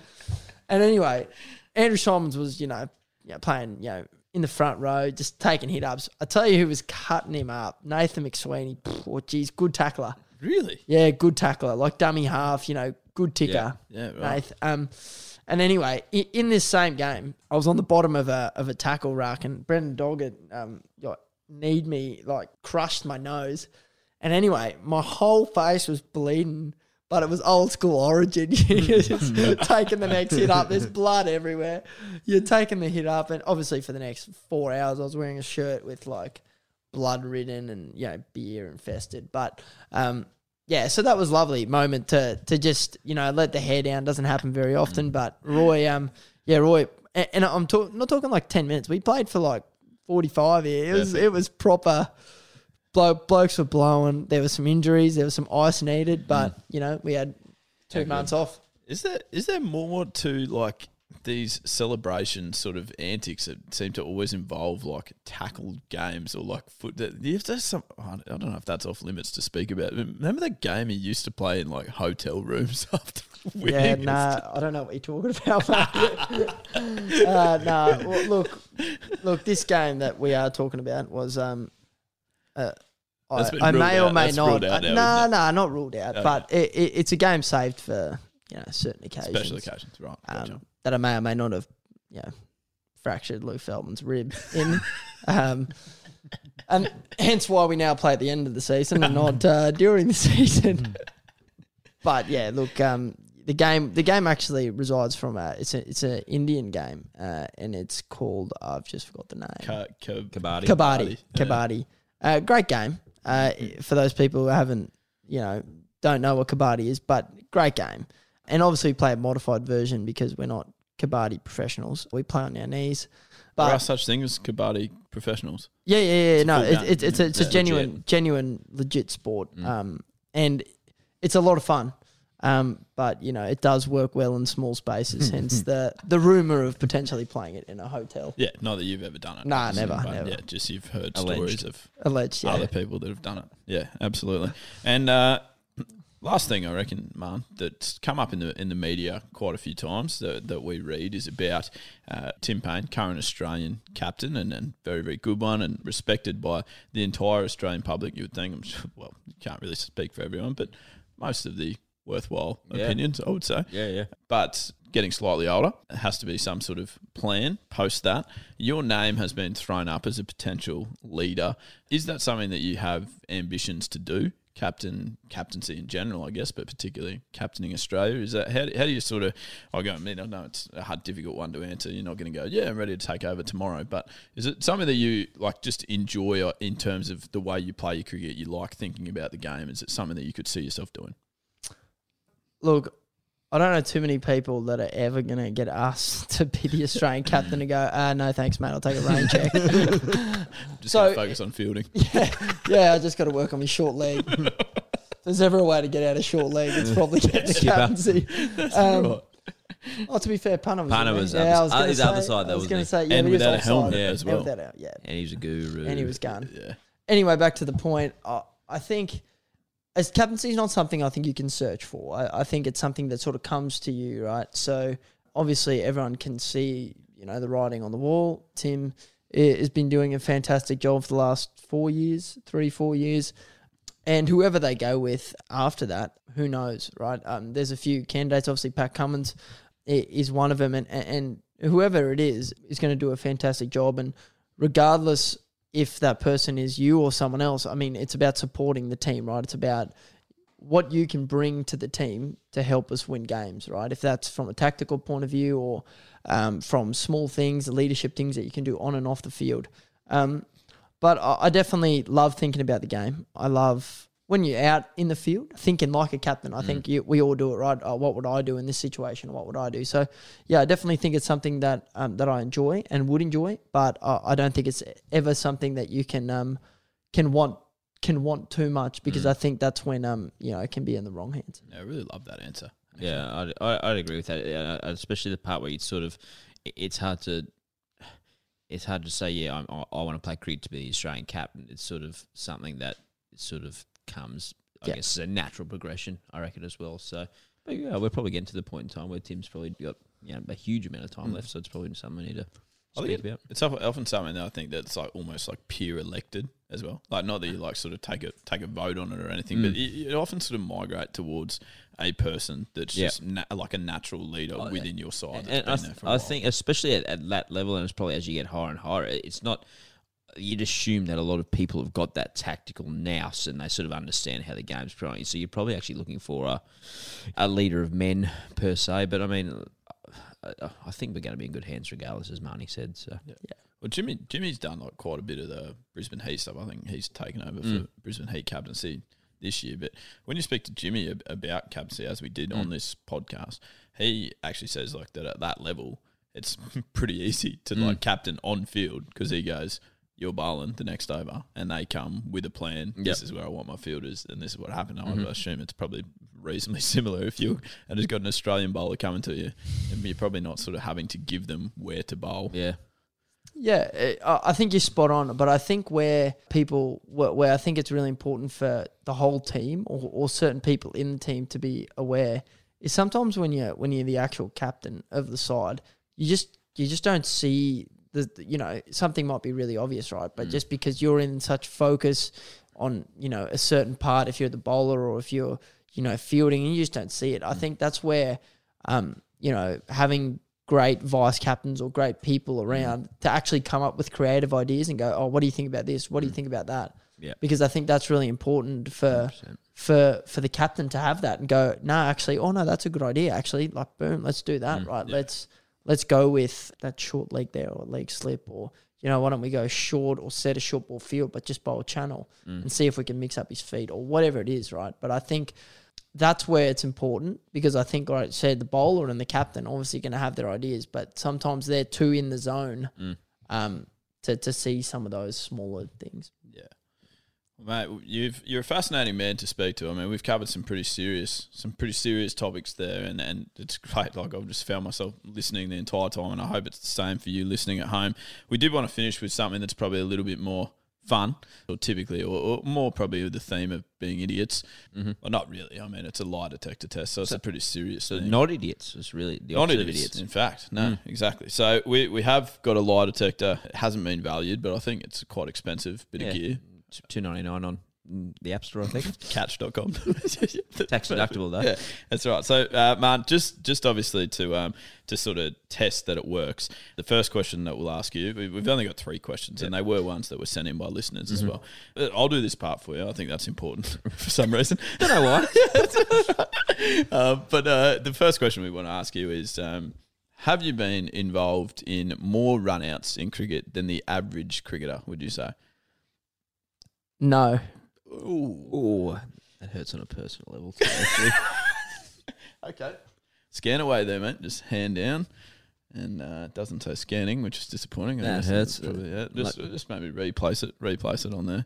And anyway, Andrew Symonds was, you know, you know, playing, you know, in the front row, just taking hit ups. I tell you who was cutting him up. Nathan McSweeney. Pff, Oh, geez, good tackler. Really? Yeah, good tackler. Like dummy half, you know, good ticker. Yeah, right. Nath. Um, and anyway, in, in this same game, I was on the bottom of a of a tackle rack, and Brendan Doggett um, like, kneed me, like crushed my nose. And anyway, my whole face was bleeding, but it was old school origin. (laughs) You're just (laughs) taking the next hit up. There's blood everywhere. You're taking the hit up, and obviously for the next four hours, I was wearing a shirt with like blood ridden and you know beer infested. But um, yeah, so that was lovely moment to to just you know let the hair down. Doesn't happen very often, but Roy, um, yeah, Roy, and, and I'm talk, not talking like ten minutes. We played for like forty five here. It was it was proper. Blo- blokes were blowing. There were some injuries. There was some ice needed, but you know we had two months off. Is there is there more to like these celebration sort of antics that seem to always involve like tackle games or like foot? that- If there's some, I don't know if that's off limits to speak about. Remember that game he used to play in like hotel rooms (laughs) after winning? Yeah, nah, I don't know what you're talking about. mate. (laughs) uh, nah, well, look, look, this game that we are talking about was um, uh, I, I ruled may or may That's not. ruled out uh, now, nah, isn't nah, not ruled out, Okay. but it, it, it's a game saved for you know certain occasions. Special occasions, right? Gotcha. um, that I may or may not have, you know, fractured Luke Feldman's rib in. (laughs) um, and hence why we now play at the end of the season and not uh, during the (laughs) season. but yeah, look, um, the game the game actually resides from a it's a it's an Indian game uh, and it's called I've just forgot the name. Ka- ka- Kabaddi. Kabaddi. Yeah. Uh, great game. Uh, for those people who haven't, you know, don't know what Kabaddi is, but great game. And obviously, we play a modified version because we're not Kabaddi professionals. We play on our knees. But There are such things as kabaddi professionals. yeah, yeah, yeah. a No, it, game. it, it's a, it's a genuine, Legit. genuine, legit sport. Mm. Um, and it's a lot of fun. Um, but you know, it does work well in small spaces. hence the the rumor of potentially playing it in a hotel. Yeah, not that you've ever done it. Nah, never, but never. Yeah, just you've heard Alleged. stories of Alleged. Yeah. other people that have done it. Yeah, absolutely. And uh, last thing I reckon, man, that's come up in the in the media quite a few times that, that we read is about uh, Tim Paine, current Australian captain, and, and very very good one, and respected by the entire Australian public. You would think. I'm (laughs) sure, well, you can't really speak for everyone, but most of the worthwhile Yeah. opinions, I would say Yeah, yeah. but getting slightly older. It has to be some sort of plan post that. Your name has been thrown up as a potential leader. Is that something that you have ambitions to do? Captain, captaincy in general, I guess, but particularly captaining Australia. Is that how, how do you sort of? I go. I mean, I know it's a hard, difficult one to answer. You're not going to go, yeah, I'm ready to take over tomorrow. But is it something that you like just enjoy uh, in terms of the way you play your cricket? You like thinking about the game. Is it something that you could see yourself doing? Look, I don't know too many people that are ever going to get asked (laughs) to be the Australian captain to go, uh, no thanks, mate, I'll take a rain check. (laughs) Just So- focus on fielding. (laughs) yeah, yeah, I just got to work on my short leg. If there's ever a way to get out of short leg, it's probably getting the captaincy. Um, Oh, to be fair, Punter was, Punter was yeah, other- I was his say, other side, though, I was going to say, yeah, And he was without a offside. helmet Yeah. as And well. without a- yeah. And he was a guru. And he was gone. Yeah. Anyway, back to the point. I, I think as captaincy is not something I think you can search for. I, I think it's something that sort of comes to you, right? So obviously everyone can see, you know, the writing on the wall. Tim has been doing a fantastic job for the last four years, three, four years. And whoever they go with after that, who knows, right? Um, there's a few candidates. Obviously, Pat Cummins is one of them, and and whoever it is is going to do a fantastic job. And regardless if that person is you or someone else, I mean, it's about supporting the team, right? It's about what you can bring to the team to help us win games, right? If that's from a tactical point of view or um, from small things, leadership things that you can do on and off the field. Um, but I, I definitely love thinking about the game. I love when you're out in the field, thinking like a captain. I Mm. think you, we all do it right. Oh, what would I do in this situation? What would I do? So, yeah, I definitely think it's something that um, that I enjoy and would enjoy, but uh, I don't think it's ever something that you can um, can want can want too much Mm. because I think that's when um you know it can be in the wrong hands. Yeah, I really love that answer. Yeah, I'd, I- I'd agree with that. Yeah, especially the part where you sort of, it's hard to, it's hard to say. Yeah, I'm, I, I want to play cricket to be the Australian captain. It's sort of something that sort of comes, I Yeah. guess, as a natural progression. I reckon as well. So, but yeah, we're probably getting to the point in time where Tim's probably got you know a huge amount of time hmm. left. So it's probably something we need to I speak think it- about. it's often something that I think that's like almost like peer elected as well. Like not that you like sort of take a take a vote on it or anything, but hmm. it, you often sort of migrate towards a person that's Yeah. just na- like a natural leader Oh, yeah. within your side. That's And I, th- there for a I while. think, especially at, at that level, and it's probably as you get higher and higher, it's not. You'd assume that a lot of people have got that tactical nous and they sort of understand how the game's playing. So you're probably actually looking for a, a leader of men per se. But I mean, I, I think we're going to be in good hands regardless, as Marnie said. So Well, Jimmy Jimmy's done like quite a bit of the Brisbane Heat stuff. I think he's taken over Mm. for Brisbane Heat captaincy this year. But when you speak to Jimmy about captaincy, as we did Mm. on this podcast, he actually says like that at that level, it's (laughs) pretty easy to Mm. like captain on field because he goes, "You're bowling the next over," and they come with a plan. This is where I want my fielders, and this is what happened. I Mhm. assume it's probably reasonably (laughs) similar if you and has got an Australian bowler coming to you, and you're probably not sort of having to give them where to bowl. yeah, Yeah, I I think you're spot on. But I think where people, where, where I think it's really important for the whole team or, or certain people in the team to be aware is sometimes when you're when you're the actual captain of the side, you just you just don't see the you know something might be really obvious, right? But just because you're in such focus on you know a certain part, if you're the bowler or if you're you know fielding, and you just don't see it. I think that's where um, you know having great vice captains or great people around to actually come up with creative ideas and go, oh, what do you think about this? What do you think about that? Yeah. Because I think that's really important for 100%. for for the captain to have that and go, no, actually, oh no, that's a good idea. Actually, like boom, let's do Mm, that. right. Let's let's go with that short leg there or leg slip or you know, why don't we go short or set a short ball field, but just bowl a channel Mm. and see if we can mix up his feet or whatever it is, right? But I think that's where it's important because I think, like I said, the bowler and the captain obviously going to have their ideas, but sometimes they're too in the zone Mm. um, to, to see some of those smaller things. Yeah. Mate, you've you're a fascinating man to speak to. I mean, we've covered some pretty serious, some pretty serious topics there, and, and it's great. Like I've just found myself listening the entire time, and I hope it's the same for you listening at home. We did want to finish with something that's probably a little bit more fun, or typically, or, or more probably with the theme of being idiots. Mm-hmm. Well, not really. I mean, it's a lie detector test, so it's a pretty serious. so thing. not idiots. It's really the Not idiots, idiots. in fact. No, exactly. So we, we have got a lie detector. It hasn't been valued, but I think it's a quite expensive bit Yeah. of gear. Two ninety nine on mm, the App Store, I think. (laughs) Catch.com. (laughs) Tax deductible though. Yeah, that's right. So, uh, man, just just obviously to um to sort of test that it works. The first question that we'll ask you, we- we've only got three questions, and they were ones that were sent in by listeners Mm-hmm. as well. Uh, I'll do this part for you. I think that's important (laughs) for some reason. Don't know why. Uh, but uh, the first question we want to ask you is. Um, have you been involved in more runouts in cricket than the average cricketer, would you say? No. Ooh, that hurts on a personal level. Too, actually. (laughs) Okay. Scan away there, mate. Just hand down. And uh, it doesn't say scanning, which is disappointing. I That guess hurts. that's Probably, yeah. Just, just maybe replace it. Replace it on there.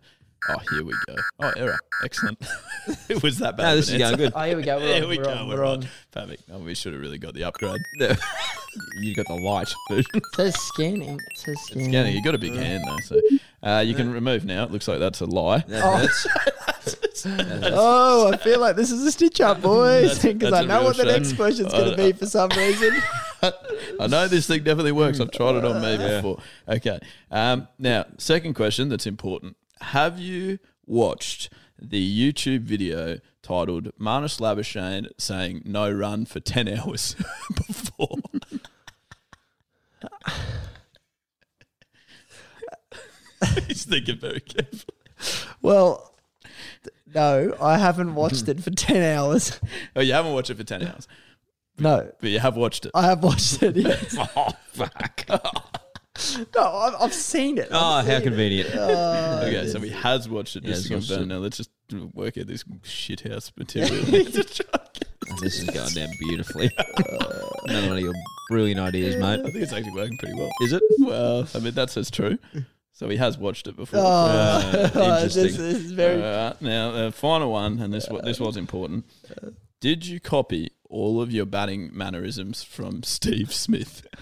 Oh, here we go. Oh, error. Excellent. (laughs) it was that bad. no, of this an is going answer. good. Oh, here we go. We're There on, we we're go. on, we're we're on. on. Perfect. Oh, we should have really got the upgrade. (laughs) you got the light version. It says scanning. It says scanning. Scanning. You got a big hand though, so uh, you can remove now. It looks like that's a lie. That Oh. (laughs) hurts. (laughs) Oh, I feel like this is a stitch up, boys, That's- because (laughs) that's I a know real what the shame. next question's going to be for some reason. I know this thing definitely works. I've tried it on me before. Okay. Um, now, second question that's important. Have you watched the YouTube video titled Marnus Labuschagne saying no run for 10 hours before? (laughs) He's thinking very carefully. Well, th- no, I haven't watched it for 10 hours. Oh, you haven't watched it for 10 hours, No, but you have watched it. I have watched it. (laughs) yes. oh fuck! No, I've, I've seen it. Oh, I've how seen it. convenient. Oh, (laughs) Okay, so he has watched it Yeah, just to watched confirm. it. Now let's just work out this shithouse material. This is going down beautifully. Another one of your brilliant ideas, mate. I think it's actually working pretty well. Is it? Well, I mean that says true. So he has watched it before. Oh, Uh, (laughs) interesting. this is very. Uh, now the final one, and this wa- this was important. Did you copy all of your batting mannerisms from Steve Smith? (laughs)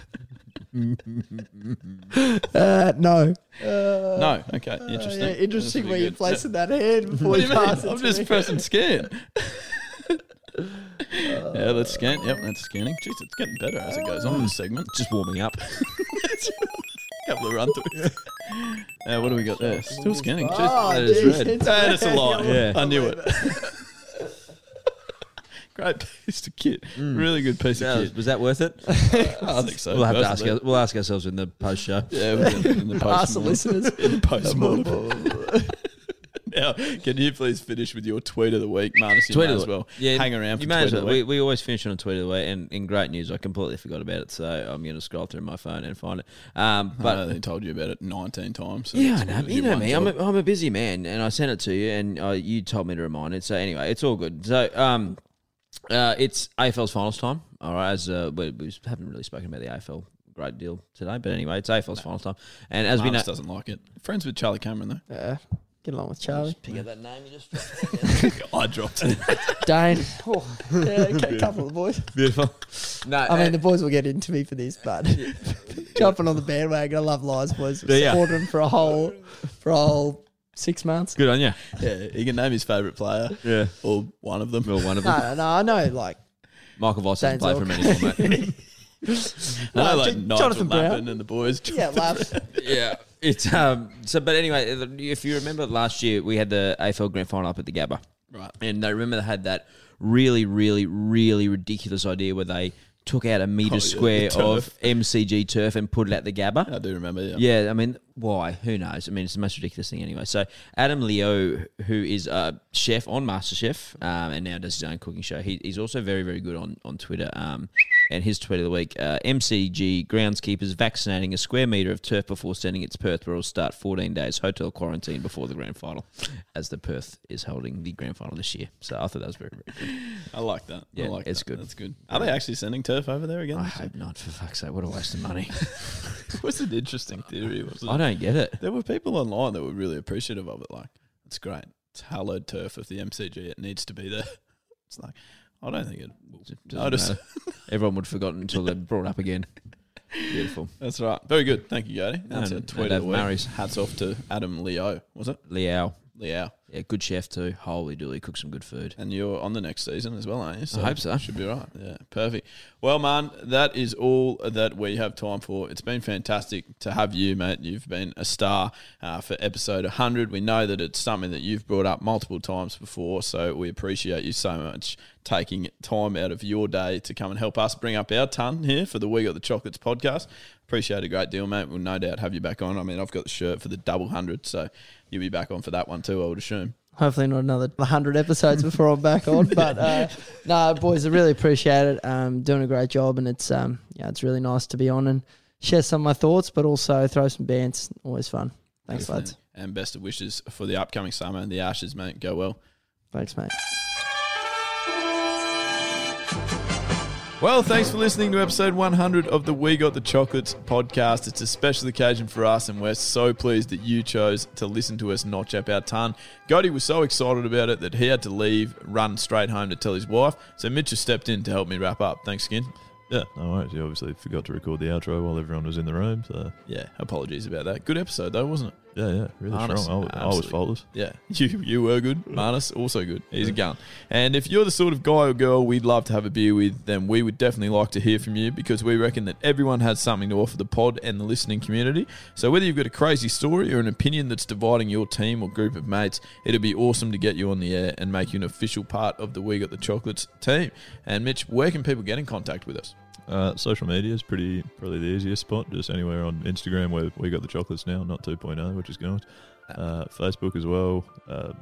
Uh, no. no. Okay. Uh, Interesting. yeah, interesting That's where you're good. placing that hand (laughs) before you you mean? pass it I'm just me. pressing scan. yeah, let's scan. Yep, that's scanning. Jeez, it's getting better as it goes on. in This segment. Just warming up. couple of run throughs. (laughs) Uh, what do we got there? Still scanning. Jeez. Oh, That is geez, red. it's Ah, that's a lie. (laughs) Yeah. I knew it. (laughs) Great piece of kit. Really good piece That of kit. was that worth it? I think so. We'll have to ask. Our, we'll ask ourselves in the post show. Yeah, we'll get in the post. Ask the listeners. in the post Now, can you please finish with your tweet of the week, Marnus? Tweet as well. Yeah, hang around You may tweet well. We, we always finish on a tweet of the week, and in great news, I completely forgot about it, so I'm going to scroll through my phone and find it. Um, but I only told you about it 19 times. So Yeah, I know. You know me. I'm a, I'm a busy man, and I sent it to you, and uh, you told me to remind it. So anyway, it's all good. So um, uh, it's AFL's finals time. All right, as uh, we, we haven't really spoken about the AFL great deal today, but anyway, it's AFL's finals time, and as we know, doesn't like it. Friends with Charlie Cameron, though. Yeah, get along with Charlie. pick up that name you just. (laughs) I dropped it. (laughs) Dane. Oh, yeah, okay, a couple of the boys. Beautiful. No, I mean, uh, the boys will get into me for this, but (laughs) jumping on the bandwagon. I love Lies boys. Yeah, yeah. Supported them for a whole, for a whole six months. good on you. yeah, he can name his favourite player Yeah, or one of them. or one of them. No, no, no, I know. Like, Michael Voss doesn't Dane's play for him anymore, mate. I know, No, like J- Nigel Jonathan Brown. Lappin and the boys. yeah, laughs. yeah, it's um. So, but anyway, if you remember last year, we had the AFL Grand Final up at the Gabba. Right. And I remember they had that really, really, really ridiculous idea where they took out a metre Oh, square the of. MCG turf and put it at the Gabba. I do remember, yeah. Yeah, I mean, why? Who knows? I mean, it's the most ridiculous thing anyway. So, Adam Leo, who is a chef on MasterChef um, and now does his own cooking show, he, he's also very, very good on, on Twitter. Um, and his tweet of the week uh, MCG groundskeepers vaccinating a square metre of turf before sending it to Perth, where it'll start 14 days hotel quarantine before the grand final, as the Perth is holding the grand final this year. So, I thought that was very, very good. I like that. Yeah, I like it's that. good. That's good. Are they actually sending turf over there again? I hope not, for fuck's sake. What a waste of money. (laughs) It was an interesting theory, wasn't it? I don't get it. There were people online that were really appreciative of it. Like, it's great. It's hallowed turf of the MCG. It needs to be there. (laughs) It's like, I don't think it will notice. matter. (laughs) Everyone would have forgotten until they're brought up again. Beautiful. That's right. Very good. Thank you, Gady. That's No, a tweet of the week. Murray's. Hats off to Adam Leo, was it? Liaw. Leo. Yeah, good chef too. Holy dooly, cook some good food. And you're on the next season as well, aren't you? I hope so. Should be right. Yeah, perfect. Well, man, that is all that we have time for. It's been fantastic to have you, mate. You've been a star uh, for episode 100. We know that it's something that you've brought up multiple times before, so we appreciate you so much taking time out of your day to come and help us bring up our ton here for the We Got the Chocolates podcast. Appreciate a great deal, mate. We'll no doubt have you back on. I mean, I've got the shirt for the double hundred, so you'll be back on for that one too, I would assume. Hopefully not another 100 episodes before I'm back on. (laughs) But uh, no, boys, I really appreciate it. Um, doing a great job, and it's um, yeah, it's really nice to be on and share some of my thoughts, but also throw some bands. Always fun. Thanks, lads. And best of wishes for the upcoming summer and the Ashes, mate. Go well. Thanks, mate. Well, thanks for listening to episode 100 of the We Got the Chocolates podcast. It's a special occasion for us, and we're so pleased that you chose to listen to us notch up our ton. Gotti was so excited about it that he had to leave, run straight home to tell his wife. So Mitch has stepped in to help me wrap up. Thanks, again. Yeah, no worries. You obviously forgot to record the outro while everyone was in the room. So, Yeah, apologies about that. Good episode, though, wasn't it? Yeah, yeah, really strong. I, absolutely. faultless. Yeah, (laughs) you you were good. Marnus also good. He's a gun. And if you're the sort of guy or girl we'd love to have a beer with, then we would definitely like to hear from you because we reckon that everyone has something to offer the pod and the listening community. So whether you've got a crazy story or an opinion that's dividing your team or group of mates, it'd be awesome to get you on the air and make you an official part of the We Got the Chocolates team. And Mitch, where can people get in contact with us? Uh, social media is pretty probably the easiest spot. Just anywhere on Instagram where we got the chocolates now, not 2.0, which is good. Uh, Facebook as well. Uh,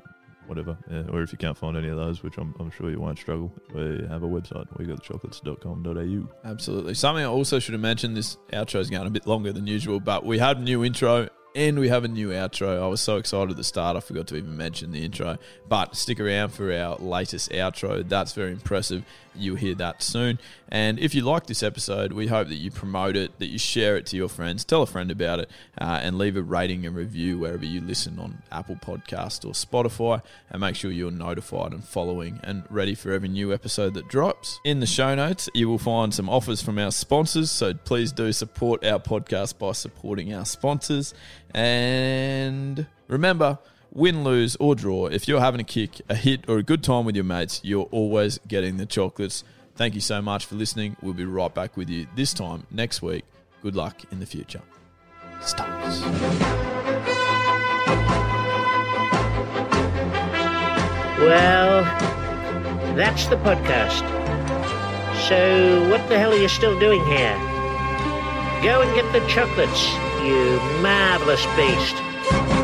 whatever. Yeah, or if you can't find any of those, which I'm, I'm sure you won't struggle, we have a website. We got the chocolates.com.au. Absolutely. Something I also should have mentioned this outro is going a bit longer than usual, but we had a new intro And we have a new outro. I was so excited at the start, I forgot to even mention the intro. But stick around for our latest outro. That's very impressive. You'll hear that soon. And if you like this episode, we hope that you promote it, that you share it to your friends, tell a friend about it, uh, and leave a rating and review wherever you listen on Apple Podcast or Spotify. And make sure you're notified and following and ready for every new episode that drops. In the show notes, you will find some offers from our sponsors. So please do support our podcast by supporting our sponsors. And remember, win, lose, or draw, if you're having a kick, a hit, or a good time with your mates, you're always getting the chocolates. Thank you so much for listening. We'll be right back with you this time next week. Good luck in the future. Stars. Well, that's the podcast. So, what the hell are you still doing here? Go and get the chocolates, you marvelous beast.